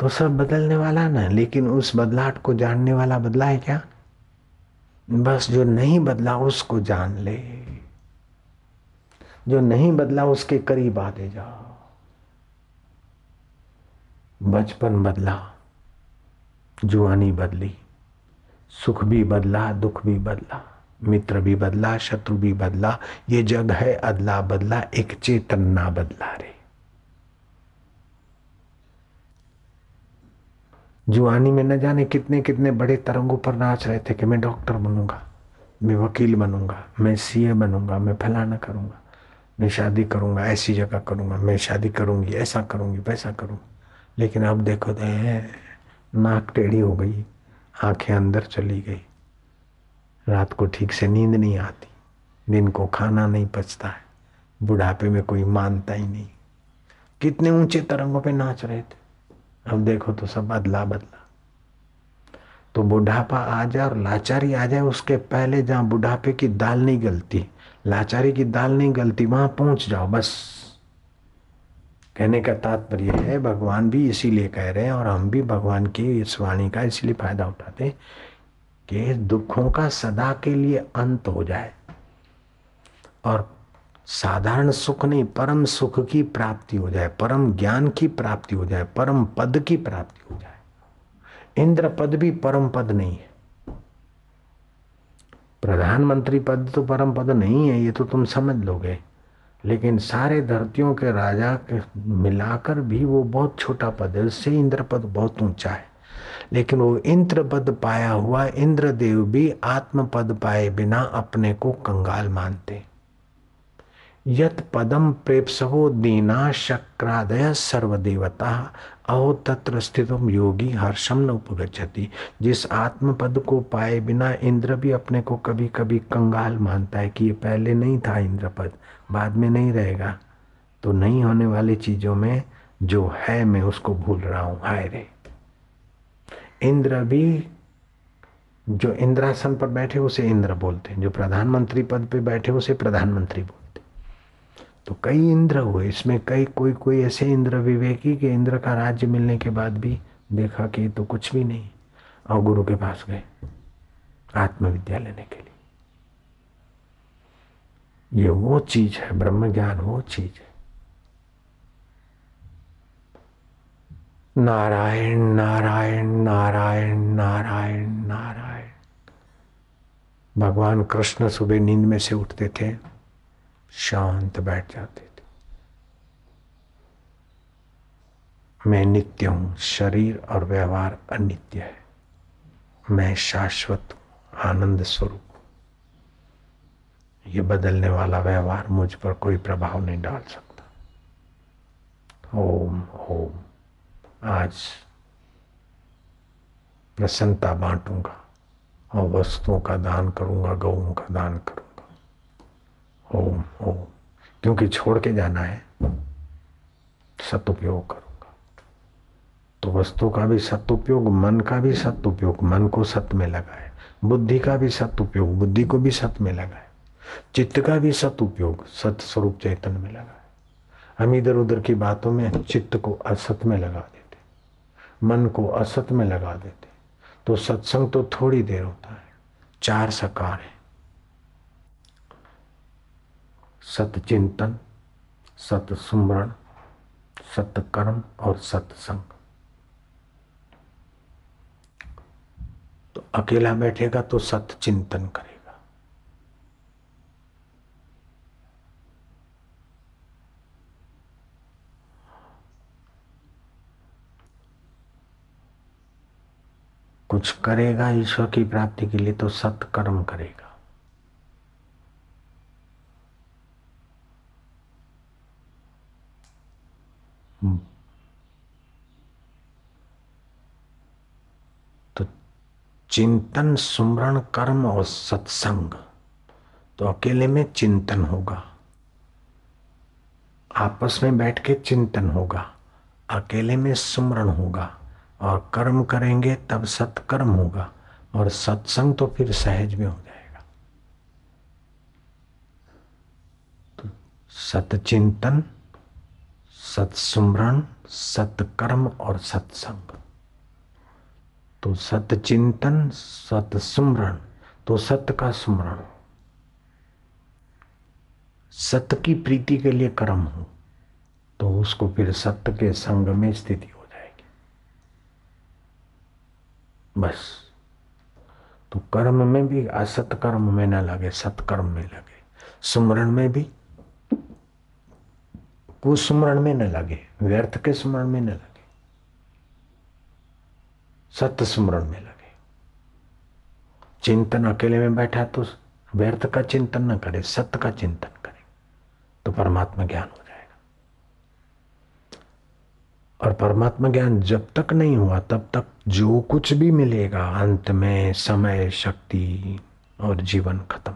तो सब बदलने वाला ना, लेकिन उस बदलाहट को जानने वाला बदला है क्या? बस जो नहीं बदला, उसको जान ले। जो नहीं बदला, उसके करीब आते जाओ। बचपन बदला, जुआनी बदली। सुख भी बदला, दुख भी बदला, मित्र भी बदला, शत्रु भी बदला, ये जग है, अदला बदला, एक चेतन ना बदला रे। जुआनी में न जाने कितने कितने बड़े तरंगों पर नाच रहे थे कि मैं डॉक्टर बनूँगा, मैं वकील बनूँगा, मैं सीए बनूँगा, मैं फलाना करूँगा, मैं शादी करूँगा, ऐसी जगह करूँगा, मैं शादी करूँगी, ऐसा करूँगी, वैसा करूँगा। लेकिन अब देखो तो नाक टेढ़ी हो गई। आँखें अंदर चली गई। रात को ठीक से नींद नहीं आती। दिन को खाना नहीं पचता है। बुढ़ापे में कोई मानता ही नहीं। कितने ऊँचे तरंगों पे नाच रहे थे। अब देखो तो सब बदला बदला। तो बुढ़ापा आ जाए और लाचारी आ जाए, उसके पहले जहाँ बुढ़ापे की दाल नहीं गलती, लाचारी की दाल नहीं गलती, वहाँ पहुँच जाओ, बस। कहने का तात्पर्य है, भगवान भी इसीलिए कह रहे हैं और हम भी भगवान की इस वाणी का इसलिए फ़ायदा उठाते हैं कि दुखों का सदा के लिए अंत हो जाए। और साधारण सुख नहीं, परम सुख की प्राप्ति हो जाए, परम ज्ञान की प्राप्ति हो जाए, परम पद की प्राप्ति हो जाए। इंद्र पद भी परम पद नहीं है। प्रधानमंत्री पद तो परम पद नहीं है, ये तो तुम समझ लोगे। लेकिन सारे धरतियों के राजा के मिलाकर भी वो बहुत छोटा पद है। उससे इंद्रपद बहुत ऊँचा है। लेकिन वो इंद्र पद पाया हुआ इंद्रदेव भी आत्म पद पाए बिना अपने को कंगाल मानते। यत पदम प्रेपसहो दीना शक्रादय सर्वदेवता। अहो, तत्र स्थित योगी हर्षम न उपगछति जिस आत्म पद को पाए बिना इंद्र भी अपने को कभी कभी कंगाल मानता है कि ये पहले नहीं था इंद्र पद बाद में नहीं रहेगा। तो नहीं होने वाली चीज़ों में जो है, मैं उसको भूल रहा हूँ। हाय रे। इंद्र भी, जो इंद्रासन पर बैठे, उसे इंद्र बोलते हैं। जो प्रधानमंत्री पद पे बैठे, उसे प्रधानमंत्री बोलते तो कई इंद्र हुए। इसमें कई, कोई कोई ऐसे इंद्र विवेकी के, इंद्र का राज्य मिलने के बाद भी देखा कि तो कुछ भी नहीं, और गुरु के पास गए आत्मविद्या लेने के लिए। ये वो चीज़ है, ब्रह्म ज्ञान वो चीज़ है। नारायण नारायण नारायण नारायण नारायण। भगवान कृष्ण सुबह नींद में से उठते थे। शांत बैठ जाते थे। मैं नित्य हूँ, शरीर और व्यवहार अनित्य है। मैं शाश्वत हूँ, आनंद स्वरूप ये बदलने वाला व्यवहार मुझ पर कोई प्रभाव नहीं डाल सकता। ओम ओम। आज प्रसन्नता बांटूँगा और वस्तुओं का दान करूँगा, गऊ का दान करूँगा। ओम ओम। क्योंकि छोड़ के जाना है, सदुपयोग करूँगा। तो वस्तु का भी सदुपयोग, मन का भी सदुपयोग, मन को सत्य में लगाए। बुद्धि का भी सदुपयोग, बुद्धि को भी सत्य में लगाए। चित्त का भी सदुपयोग, सत स्वरूप चैतन्य में लगाए। हम इधर उधर की बातों में चित्त को असत में लगा देते। मन को असत में लगा देते। तो सत्संग तो थोड़ी देर होता है। चार सकार है। सतचिंतन सत सुमरण सत्कर्म और सत्संग तो अकेला बैठेगा तो सत चिंतन करे कुछ करेगा ईश्वर की प्राप्ति के लिए तो सत्कर्म करेगा। तो चिंतन, सुमरण, कर्म और सत्संग तो अकेले में चिंतन होगा। आपस में बैठ के चिंतन होगा। अकेले में सुमरण होगा और कर्म करेंगे तब सत्कर्म होगा और सत्संग तो फिर सहज में हो जाएगा। तो सतचिंतन सत्सुमरण, सत्कर्म और सत्संग। तो सतचिंतन, सतसुमरण तो सत्य का सुमरण। सत्य की प्रीति के लिए कर्म हो तो उसको फिर सत्य के संग में स्थिति हो जाएगी। बस। तो कर्म में भी असत कर्म में न लगे, सत्कर्म में लगे। सुमरण में भी कुसुमरण में न लगे, व्यर्थ के स्मरण में न लगे, सत्य स्मरण में लगे। चिंतन अकेले में बैठा तो व्यर्थ का चिंतन न करे, सत्य का चिंतन करे तो परमात्मा ज्ञान हो जाएगा। और परमात्मा ज्ञान जब तक नहीं हुआ, तब तक जो कुछ भी मिलेगा, अंत में समय, शक्ति और जीवन खत्म।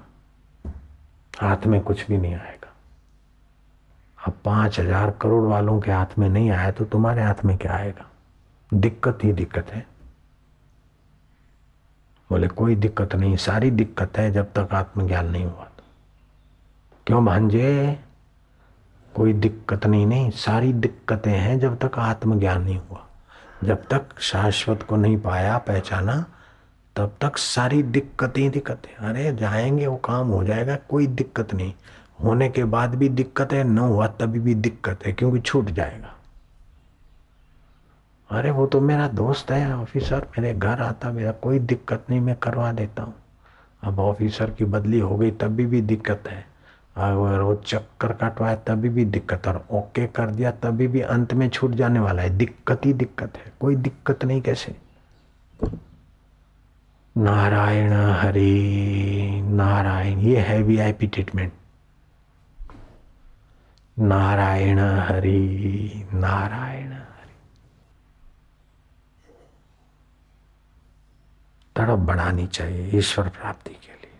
हाथ में कुछ भी नहीं आएगा। अब पाँच हज़ार करोड़ वालों के हाथ में नहीं आया तो तुम्हारे हाथ में क्या आएगा? दिक्कत ही दिक्कत है। बोले, कोई दिक्कत नहीं, सारी दिक्कत है जब तक आत्मज्ञान नहीं हुआ तो। क्यों भांजे? कोई दिक्कत नहीं नहीं, सारी दिक्कतें हैं जब तक आत्मज्ञान नहीं हुआ। जब तक शाश्वत को नहीं पाया, पहचाना, तब तक सारी दिक्कतें दिक्कतें अरे, जाएँगे, वो काम हो जाएगा, कोई दिक्कत नहीं। होने के बाद भी दिक्कत है, न हुआ तभी भी दिक्कत है, क्योंकि छूट जाएगा। अरे वो तो मेरा दोस्त है, ऑफिसर, मेरे घर आता, मेरा कोई दिक्कत नहीं, मैं करवा देता हूँ। अब ऑफिसर की बदली हो गई, तभी भी दिक्कत है। अगर वो चक्कर काटवाए, तभी भी दिक्कत, और ओके कर दिया, तभी भी अंत में छूट जाने वाला है। दिक्कत ही दिक्कत है, कोई दिक्कत नहीं, कैसे? नारायण हरि, नारायण, ये है वीआईपी ट्रीटमेंट नारायण हरि नारायण हरि। तड़प बढ़ानी चाहिए ईश्वर प्राप्ति के लिए।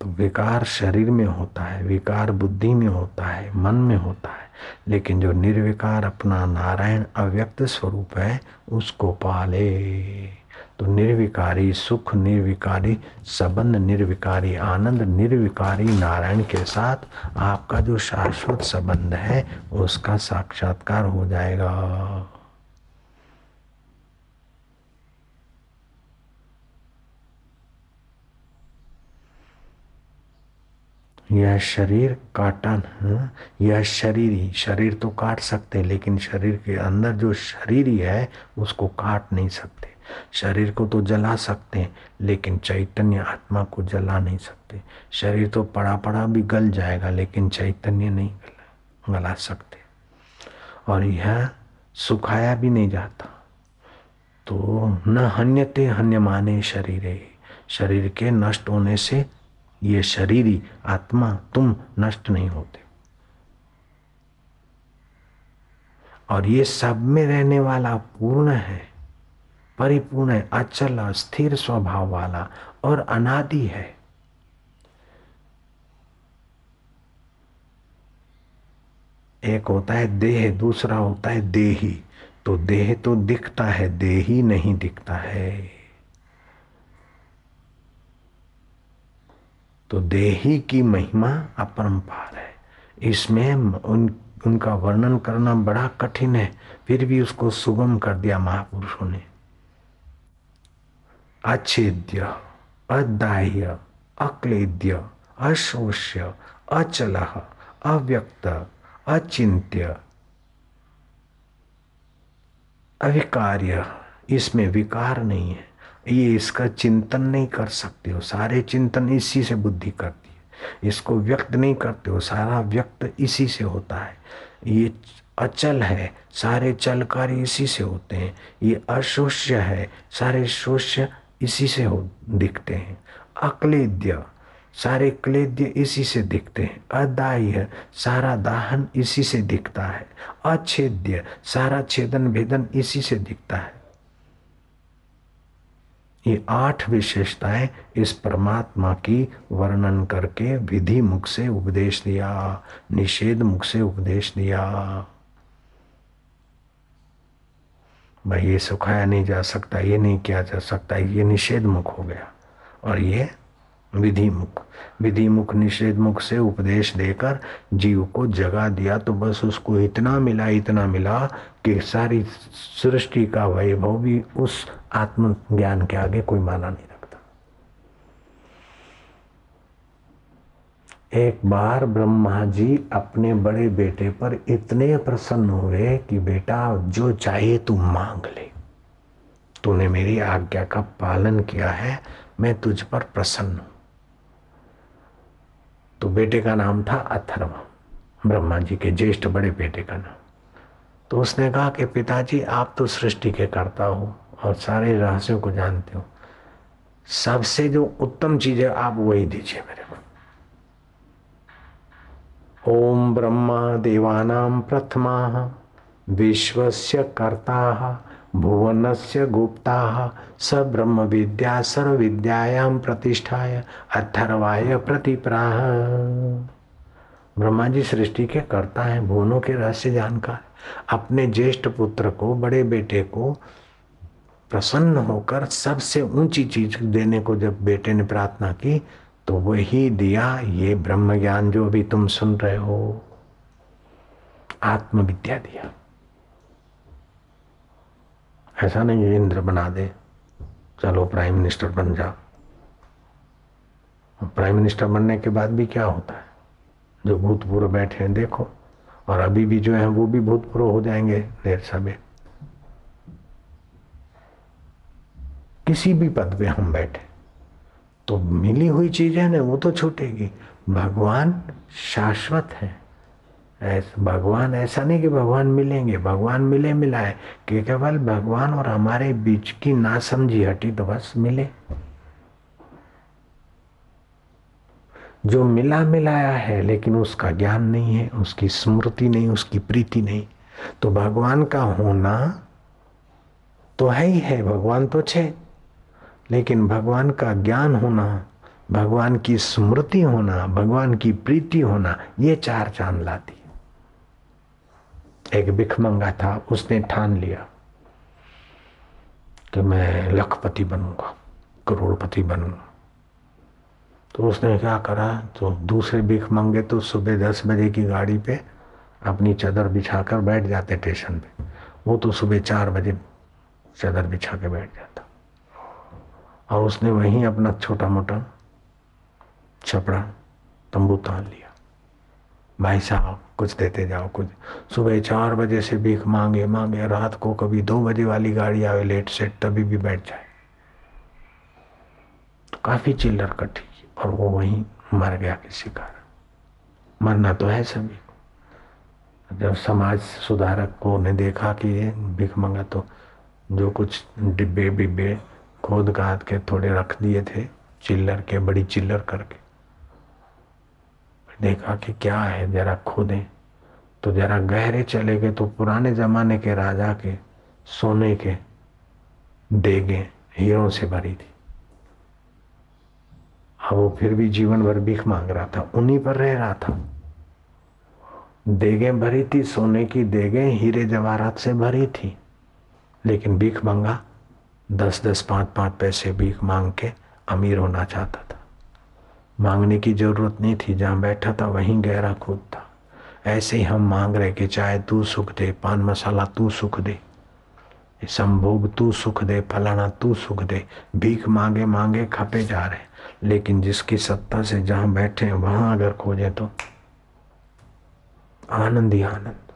तो विकार शरीर में होता है, विकार बुद्धि में होता है, मन में होता है, लेकिन जो निर्विकार अपना नारायण अव्यक्त स्वरूप है, उसको पाले। तो निर्विकारी, सुख निर्विकारी, संबंध निर्विकारी, आनंद निर्विकारी नारायण के साथ आपका जो शाश्वत संबंध है, उसका साक्षात्कार हो जाएगा। यह शरीर काटन यह शरीर ही, शरीर तो काट सकते लेकिन शरीर के अंदर जो शरीर ही है, उसको काट नहीं सकते। शरीर को तो जला सकते हैं, लेकिन चैतन्य आत्मा को जला नहीं सकते। शरीर तो पड़ा पड़ा भी गल जाएगा, लेकिन चैतन्य नहीं गला गला सकते। और यह सुखाया भी नहीं जाता। तो न हन्यते हन्य माने शरीर शरीर के नष्ट होने से ये शरीरी आत्मा तुम नष्ट नहीं होते। और ये सब में रहने वाला पूर्ण है। परिपूर्ण है, अचल स्थिर स्वभाव वाला और अनादि है। एक होता है देह, दूसरा होता है देही। तो देह तो दिखता है, देही नहीं दिखता है। तो देही की महिमा अपरंपार है। इसमें उन, उनका वर्णन करना बड़ा कठिन है, फिर भी उसको सुगम कर दिया महापुरुषों ने। अच्छेद्य अदाह्य, अक्लेद्य, अशोष्य, अचल, अव्यक्त अचिंत्य अविकार्य, इसमें विकार नहीं है। ये इसका चिंतन नहीं कर सकते हो। सारे चिंतन इसी से बुद्धि करती है। इसको व्यक्त नहीं करते हो। सारा व्यक्त इसी से होता है। ये अचल है। सारे चल कार्य इसी से होते हैं। ये अशोष्य है। सारे शोष्य इसी से हो दिखते हैं। अक्लेद्य, सारे क्लेद्य इसी से दिखते हैं। अदाह्य, सारा दाहन इसी से दिखता है। अच्छेद्य सारा छेदन भेदन इसी से दिखता है। ये आठ विशेषताएँ इस परमात्मा की वर्णन करके विधि मुख से उपदेश दिया, निषेध मुख से उपदेश दिया। भाई ये सुखाया नहीं जा सकता, ये नहीं किया जा सकता, ये निषेध मुख हो गया। और ये विधि मुख विधि मुख निषेध मुख से उपदेश देकर जीव को जगा दिया तो बस उसको इतना मिला इतना मिला कि सारी सृष्टि का वैभव भी उस आत्मज्ञान के आगे कोई माना नहीं रखता एक बार ब्रह्मा जी अपने बड़े बेटे पर इतने प्रसन्न हुए कि बेटा, जो चाहिए तू मांग ले। तूने मेरी आज्ञा का पालन किया है, मैं तुझ पर प्रसन्न हूँ। तो बेटे का नाम था अथर्व, ब्रह्मा जी के ज्येष्ठ बड़े बेटे का नाम। तो उसने कहा कि पिताजी, आप तो सृष्टि के करता हो और सारे रहस्यों को जानते हो। सबसे जो उत्तम चीज़ है, आप वही दीजिए मेरे ओम ब्रह्मा देवानाम प्रथमा, विश्वस्य कर्ता, भुवनस्य गुप्ता स ब्रह्म विद्या सर्व विद्यायाम प्रतिष्ठाय अथर्वाय प्रतिप्राह। ब्रह्मा जी सृष्टि के करता है, भुवनों के रहस्य जानकार अपने ज्येष्ठ पुत्र को, बड़े बेटे को प्रसन्न होकर सबसे ऊँची चीज़ देने को जब बेटे ने प्रार्थना की तो वही दिया ये ब्रह्म ज्ञान जो अभी तुम सुन रहे हो। आत्मविद्या दिया। ऐसा नहीं इंद्र बना दे। चलो प्राइम मिनिस्टर बन जा। प्राइम मिनिस्टर बनने के बाद भी क्या होता है? जो भूतपूर्व बैठे हैं, देखो। और अभी भी जो है, वो भी भूतपूर्व हो जाएँगे, देर समय किसी भी पद पे हम बैठे। तो मिली हुई चीज़ ना वो तो छूटेगी। भगवान शाश्वत है। ऐसा, भगवान, ऐसा नहीं कि भगवान मिलेंगे। भगवान मिले मिलाए, कि केवल भगवान और हमारे बीच की ना समझी हटी तो बस मिले। जो मिला मिलाया है, लेकिन उसका ज्ञान नहीं है, उसकी स्मृति नहीं, उसकी प्रीति नहीं। तो भगवान का होना तो है ही है, भगवान तो छे। लेकिन भगवान का ज्ञान होना, भगवान की स्मृति होना, भगवान की प्रीति होना, ये चार चाँद लाती एक भिखमंगा था, उसने ठान लिया कि मैं लखपति बनूँगा, करोड़पति बनूँगा। तो उसने क्या करा तो दूसरे भीख मंगे तो सुबह दस बजे की गाड़ी पे अपनी चादर बिछाकर बैठ जाते स्टेशन पे। वो तो सुबह चार बजे चादर बिछा के बैठ जाता। और उसने वहीं अपना छोटा मोटा छपड़ा तंबू तान लिया। भाई साहब, कुछ देते जाओ, कुछ। सुबह चार बजे से भीख मांगे मांगे। रात को कभी दो बजे वाली गाड़ी आवे लेट सेट तभी भी बैठ जाए। तो काफ़ी चिल्लर कटी और वो वहीं मर गया किसी कारण। मरना तो है सभी जब समाज सुधारक को ने देखा कि ये भीख मंगा तो जो कुछ डिब्बे बिब्बे खोद काद के थोड़े रख दिए थे, चिल्लर के, बड़ी चिल्लर करके। देखा कि क्या है, जरा खोदें। तो जरा गहरे चले गए तो पुराने जमाने के राजा के, सोने के देगे हीरों से भरी थी। अब वो फिर भी जीवन भर भीख मांग रहा था, उन्हीं पर रह रहा था। देगे भरी थी, सोने की देगे हीरे जवाहरात से भरी थी, लेकिन भीख मांगा दस दस पाँच पाँच पैसे भीख मांग के अमीर होना चाहता था। मांगने की ज़रूरत नहीं थी, जहाँ बैठा था वहीं गहरा खुद था। ऐसे ही हम मांग रहे कि चाय तू सुख दे, पान मसाला तू सुख दे, संभोग तू सुख दे, फलाना तू सुख दे, भीख मांगे मांगे खपे जा रहे। लेकिन जिसकी सत्ता से जहाँ बैठे वहाँ अगर खोजे तो आनंद ही आनंद।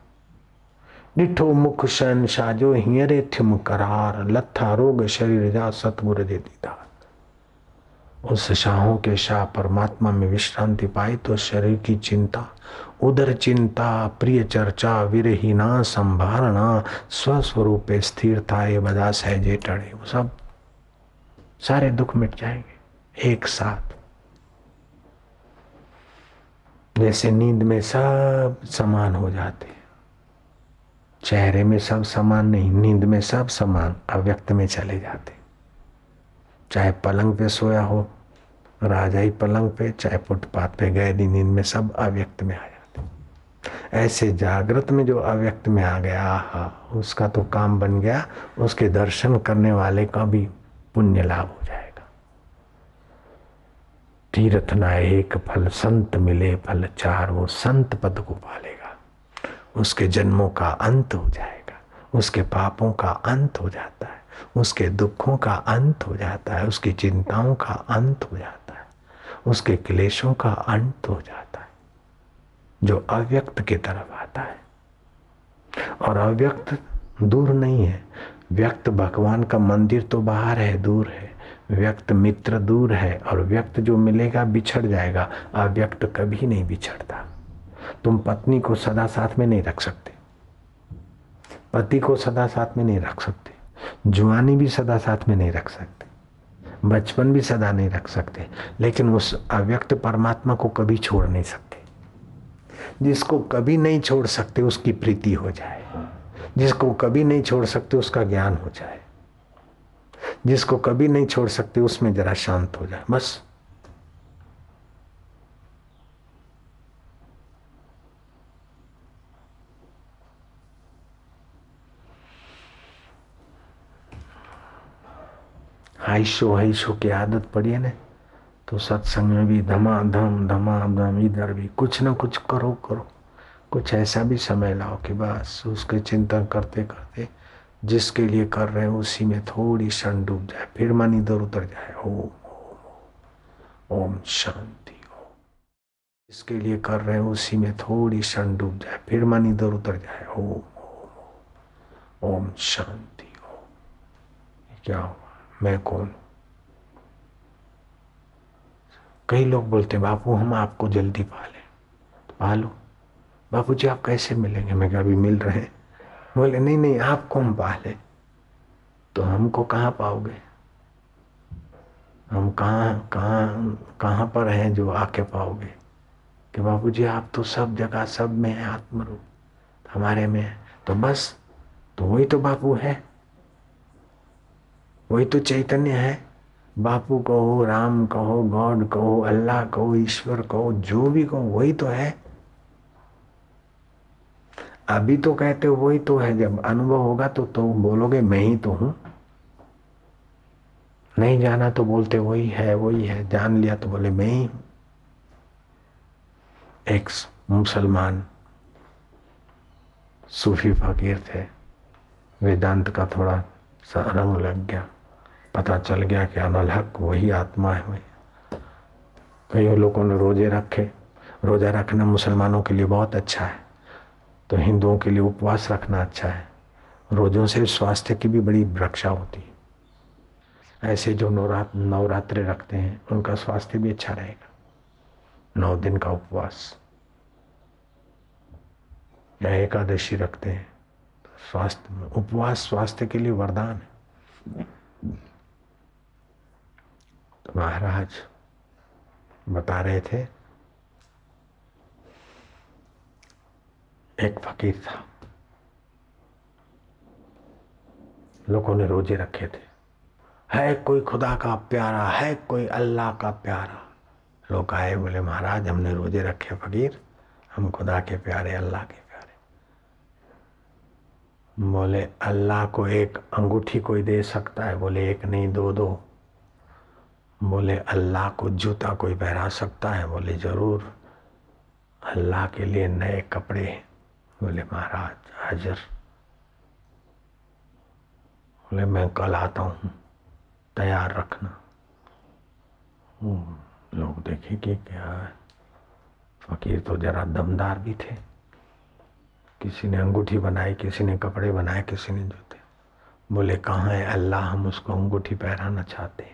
ॾिठो मुख शहनशाह जो हींअर थियुमि करार, लथा रोग शरीर जा सतगुर जे दीदार। उस शाहों के शाह परमात्मा में विश्रांति पाई तो शरीर की चिंता उधर चिंता, प्रिय चर्चा विरहीना संभालना स्वस्वरूप स्थिर था ये बदा सहजे टड़े वो सब सारे दुख मिट जाएँगे, एक साथ। जैसे नींद में सब समान हो जाते चेहरे में सब समान नहीं, नींद में सब समान अव्यक्त में चले जाते। चाहे पलंग पे सोया हो, राजा ही पलंग पे, चाहे फुटपाथ पे गए दिन नींद में सब अव्यक्त में आ जाते। ऐसे जागृत में जो अव्यक्त में आ गया हा उसका तो काम बन गया, उसके दर्शन करने वाले का भी पुण्य लाभ हो जाएगा। तीर्थ ना एक फल, संत मिले फल चार, वो संत पद को पालेगा उसके जन्मों का अंत हो जाएगा। उसके पापों का अंत हो जाता है। उसके दुखों का अंत हो जाता है। उसकी चिंताओं का अंत हो जाता है। उसके क्लेशों का अंत हो जाता है। जो अव्यक्त की तरफ़ आता है। और अव्यक्त दूर नहीं है। व्यक्त भगवान का मंदिर तो बाहर है, दूर है। व्यक्त मित्र दूर है। और व्यक्त जो मिलेगा बिछड़ जाएगा। अव्यक्त कभी नहीं बिछड़ता। तुम पत्नी को सदा साथ में नहीं रख सकते। पति को सदा साथ में नहीं रख सकते। जुआनी भी सदा साथ में नहीं रख सकते। बचपन भी सदा नहीं रख सकते। लेकिन उस अव्यक्त परमात्मा को कभी छोड़ नहीं सकते। जिसको कभी नहीं छोड़ सकते, उसकी प्रीति हो जाए। जिसको कभी नहीं छोड़ सकते, उसका ज्ञान हो जाए। जिसको कभी नहीं छोड़ सकते, उसमें जरा शांत हो जाए। बस। हाइशो हाइशो की आदत पड़ी है ना तो सत्संग में भी धमाधम धमाधम, इधर भी कुछ ना कुछ करो करो। कुछ ऐसा भी समय लाओ कि बस उसके चिंतन करते करते जिसके लिए कर रहे हो उसी में थोड़ी क्षण डूब जाए, फिर मन इधर उतर जाए। ओम ओम ओम, शांति, ओम। जिसके लिए कर रहे हो उसी में थोड़ी क्षण डूब जाए, फिर मन इधर उतर जाए। ओम ओम ओम शांति, ओम। क्या हुआ मैं कौन कई लोग बोलते, बापू, हम आपको जल्दी पाले। तो पालो। बापू जी, आप कैसे मिलेंगे? मैं अभी मिल रहे हैं। बोले, नहीं नहीं, आपको हम पाले। तो हमको कहाँ पाओगे? हम कहाँ कहाँ कहाँ पर हैं जो आके पाओगे? कि बाबू जी, आप तो सब जगह, सब में है, आत्मरूप। हमारे में है। तो बस तो वही तो बापू है। वही तो चैतन्य है। बापू कहो, राम कहो, गॉड कहो, अल्लाह कहो, ईश्वर कहो, जो भी कहो, वही तो है। अभी तो कहते हो वही तो है, जब अनुभव होगा तो तो बोलोगे, मैं ही तो हूँ। नहीं जाना तो बोलते, वही है वही है। जान लिया तो बोले, मैं ही एक मुसलमान सूफी फकीर थे। वेदांत का थोड़ा सा रंग लग गया। पता चल गया कि अनलहक वही आत्मा है वही। कई लोगों ने रोज़े रखे। रोजा रखना मुसलमानों के लिए बहुत अच्छा है। तो हिंदुओं के लिए उपवास रखना अच्छा है। रोजों से स्वास्थ्य की भी बड़ी रक्षा होती है। ऐसे जो नवरात्र नवरात्रे रखते हैं, उनका स्वास्थ्य भी अच्छा रहेगा। नौ दिन का उपवास। या एकादशी रखते हैं। तो स्वास्थ्य, उपवास स्वास्थ्य के लिए वरदान है। महाराज, बता रहे थे, एक फकीर था। लोगों ने रोज़े रखे थे। है कोई खुदा का प्यारा, है कोई अल्लाह का प्यारा। लोग आए, बोले, महाराज, हमने रोज़े रखे फकीर, हम खुदा के प्यारे, अल्लाह के प्यारे। बोले, अल्लाह को एक अंगूठी कोई दे सकता है? बोले, एक नहीं, दो दो। बोले, अल्लाह को जूता कोई पहरा सकता है? बोले, ज़रूर। अल्लाह के लिए नए कपड़े बोले, महाराज, हाजिर। बोले, मैं कल आता हूँ। तैयार रखना। लोग देखे कि क्या है फकीर तो जरा दमदार भी थे। किसी ने अंगूठी बनाई, किसी ने कपड़े बनाए, किसी ने जूते। बोले, कहाँ है अल्लाह? हम उसको अंगूठी पहनाना चाहते हैं।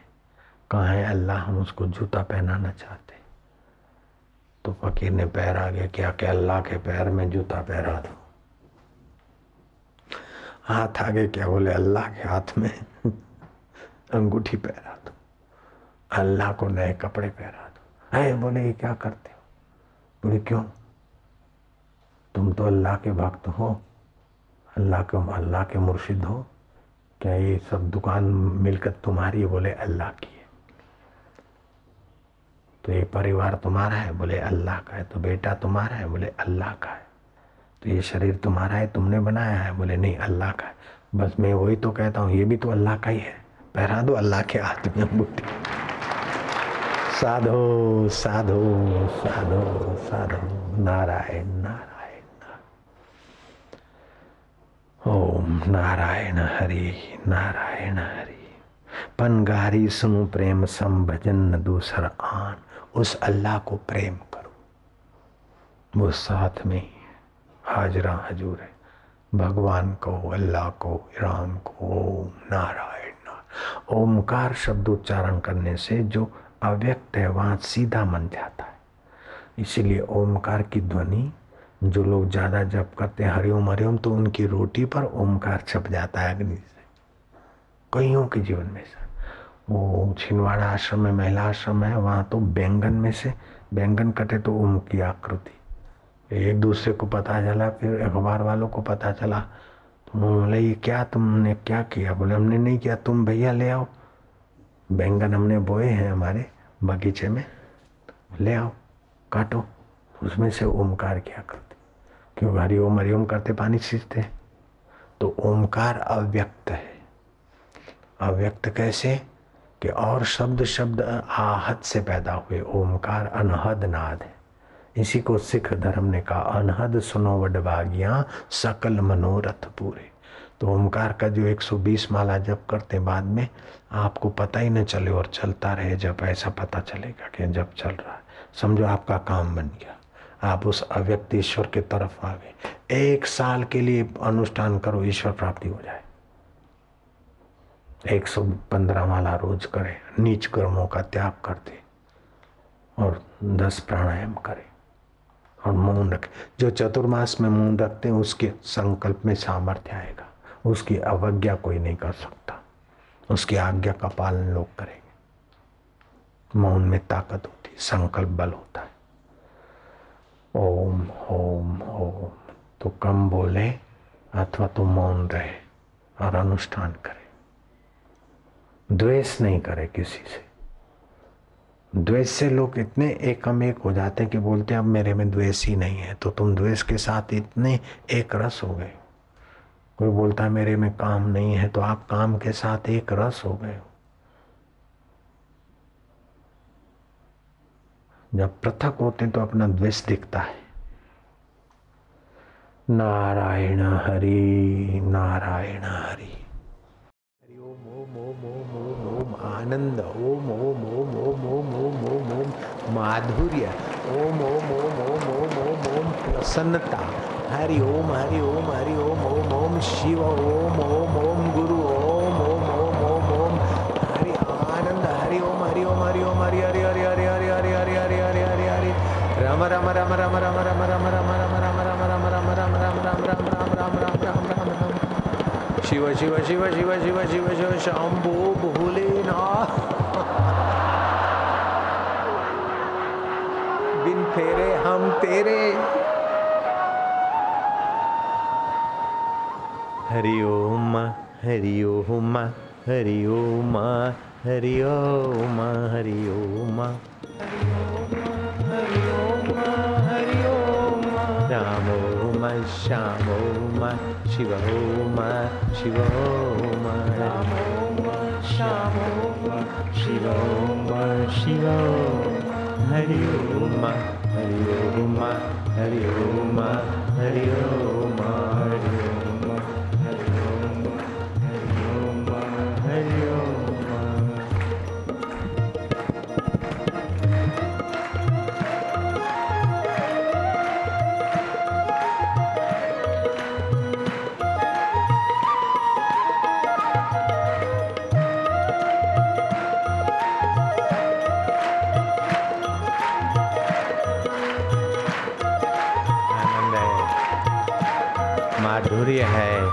कहाँ है, अल्लाह हम उसको जूता पहनाना चाहते तो फकीर ने पैर आगे क्या कि अल्लाह के पैर में जूता पहरा दो। हाथ आगे क्या बोले? अल्लाह के हाथ में अंगूठी पहरा दो। अल्लाह को नए कपड़े पहरा दो। है बोले, ये क्या करते हो? बोले, क्यों? तुम तो अल्लाह के भक्त हो। अल्लाह के अल्लाह के मुर्शिद हो। क्या ये सब दुकान मिलकर तुम्हारी बोले, अल्लाह की तो ये परिवार तुम्हारा है। बोले, अल्लाह का है। तो बेटा तुम्हारा है। बोले, अल्लाह का है। तो ये शरीर तुम्हारा है, तुमने बनाया है। बोले, नहीं, अल्लाह का है। बस मैं वही तो कहता हूँ, ये भी तो अल्लाह का ही है। पहरा दो अल्लाह के हाथ में साधो साधो साधो साधो। नारायण नारायण ओम नारायण हरि नारायण हरि। पनगारी सुनु प्रेम सम भजन दूसर आन। उस अल्लाह को प्रेम करो। वो साथ में हाजरा हजूर है। भगवान को, अल्लाह को राम को, ओम नारायण नारायण। ओमकार शब्द उच्चारण करने से जो अव्यक्त है, वहाँ सीधा मन जाता है। इसीलिए ओमकार की ध्वनि, जो लोग ज़्यादा जप करते हैं, हरिओम हरिओम तो उनकी रोटी पर ओमकार छप जाता है अग्नि से। कईयों के जीवन में से वो छिंदवाड़ा आश्रम में, महिला आश्रम है, वहाँ तो बैंगन में से, बैंगन कटे तो ओम की आकृति। एक दूसरे को पता चला, फिर अखबार वालों को पता चला तो बोले, ये क्या तुमने क्या किया? बोले, हमने नहीं किया, तुम भैया ले आओ। बैंगन हमने बोए हैं हमारे बगीचे में, ले आओ, काटो। उसमें से ओमकार की आकृति। क्यों? हरि ओम हरिओम करते पानी सींचते। तो ओमकार अव्यक्त है। अव्यक्त कैसे? कि और शब्द शब्द आहत से पैदा हुए ओमकार अनहद नाद है। इसी को सिख धर्म ने कहा, अनहद सुनो वडभागिया, सकल मनोरथ पूरे। तो ओमकार का जो 120 माला जब करते बाद में, आपको पता ही न चले और चलता रहे जब ऐसा पता चलेगा कि जब चल रहा है। समझो आपका काम बन गया। आप उस अव्यक्त ईश्वर के तरफ़ आ गए। एक साल के लिए अनुष्ठान करो, ईश्वर प्राप्ति हो जाए। एक सौ पंद्रह माला रोज करे, नीच कर्मों का त्याग कर दे और दस प्राणायाम करे और मौन रखे। जो चतुर्मास में मौन रखते हैं, उसके संकल्प में सामर्थ्य आएगा। उसकी अवज्ञा कोई नहीं कर सकता। उसकी आज्ञा का पालन लोग करेंगे। मौन में ताकत होती संकल्प बल होता है। ओम ओम ओम। तो कम बोले अथवा तो मौन रहे और अनुष्ठान करे। द्वेष नहीं करे किसी से। द्वेष से लोग इतने एकम एक हो जाते हैं कि बोलते हैं, अब मेरे में द्वेष ही नहीं है। तो तुम द्वेष के साथ इतने एक रस हो गए। कोई बोलता है, मेरे में काम नहीं है। तो आप काम के साथ एक रस हो गए जब पृथक होते तो अपना द्वेष दिखता है। नारायण हरि नारायण हरि। आनंद ओम ओम ओम ओम ओम ओम ओम ओम माधुर्य ओम ओम ओम ओम ओम ओम ओम प्रसन्नता हरि ओम हरि ओम हरि ओम ओम ओम शिव ओम ओम ओम गुरु ओम ओम ओम ओम ओम हरि आनंद हरि ओम हरि ओम हरि ओम हरि हरि हरि हरि हरि हरि हरि हरि हरि हरि हरि रम रम रम रम रम रम रम रम रम रम रम रम रम रम रम रम रम राम राम राम राम राम राम शिव शिव शिव शिव शिव शिव शिव, शंभो भोलेनाथ। बिन फेरे हम तेरे। हरि ओम हरि ओम हरि ओम हरि ओम हरि ओम। राम ओम, श्याम ओम, शिव ओम। ओम शिव ओम शिव हरि ओम हरि ओम हरि ओम हरि ओम हरि ओम माधुर्य है।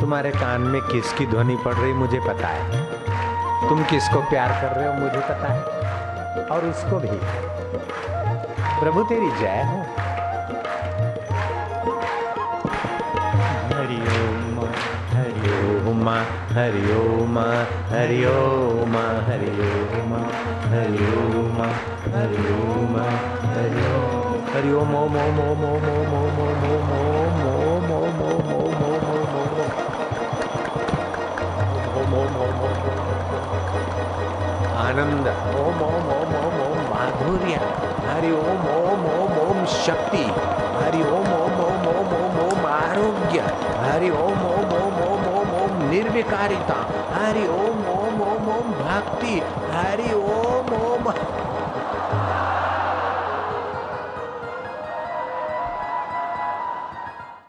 तुम्हारे कान में किसकी ध्वनि पड़ रही मुझे पता है। तुम किसको प्यार कर रहे हो मुझे पता है। और उसको भी। प्रभु, तेरी जय हो। हरि ओम हरि ओम। हरि ओम हरि ओम हरि ओम हरि ओम हरि ओम हरि ओम हरि ओम ओम ओम ओम ओम ओम ओम ओम ओम ओम ओम ओम ओम ओम ओम ओम ओम आनंद ओम ओम ओम ओम ओम माधुर्य हरि ओम ओम ओम ओम शक्ति हरि ओम ओम ओम ओम ओम ओम आरोग्य हरि ओम ओम ओम निर्विकारिता। हरि ओम ओम ओम ओम भक्ति। हरि ओम ओम।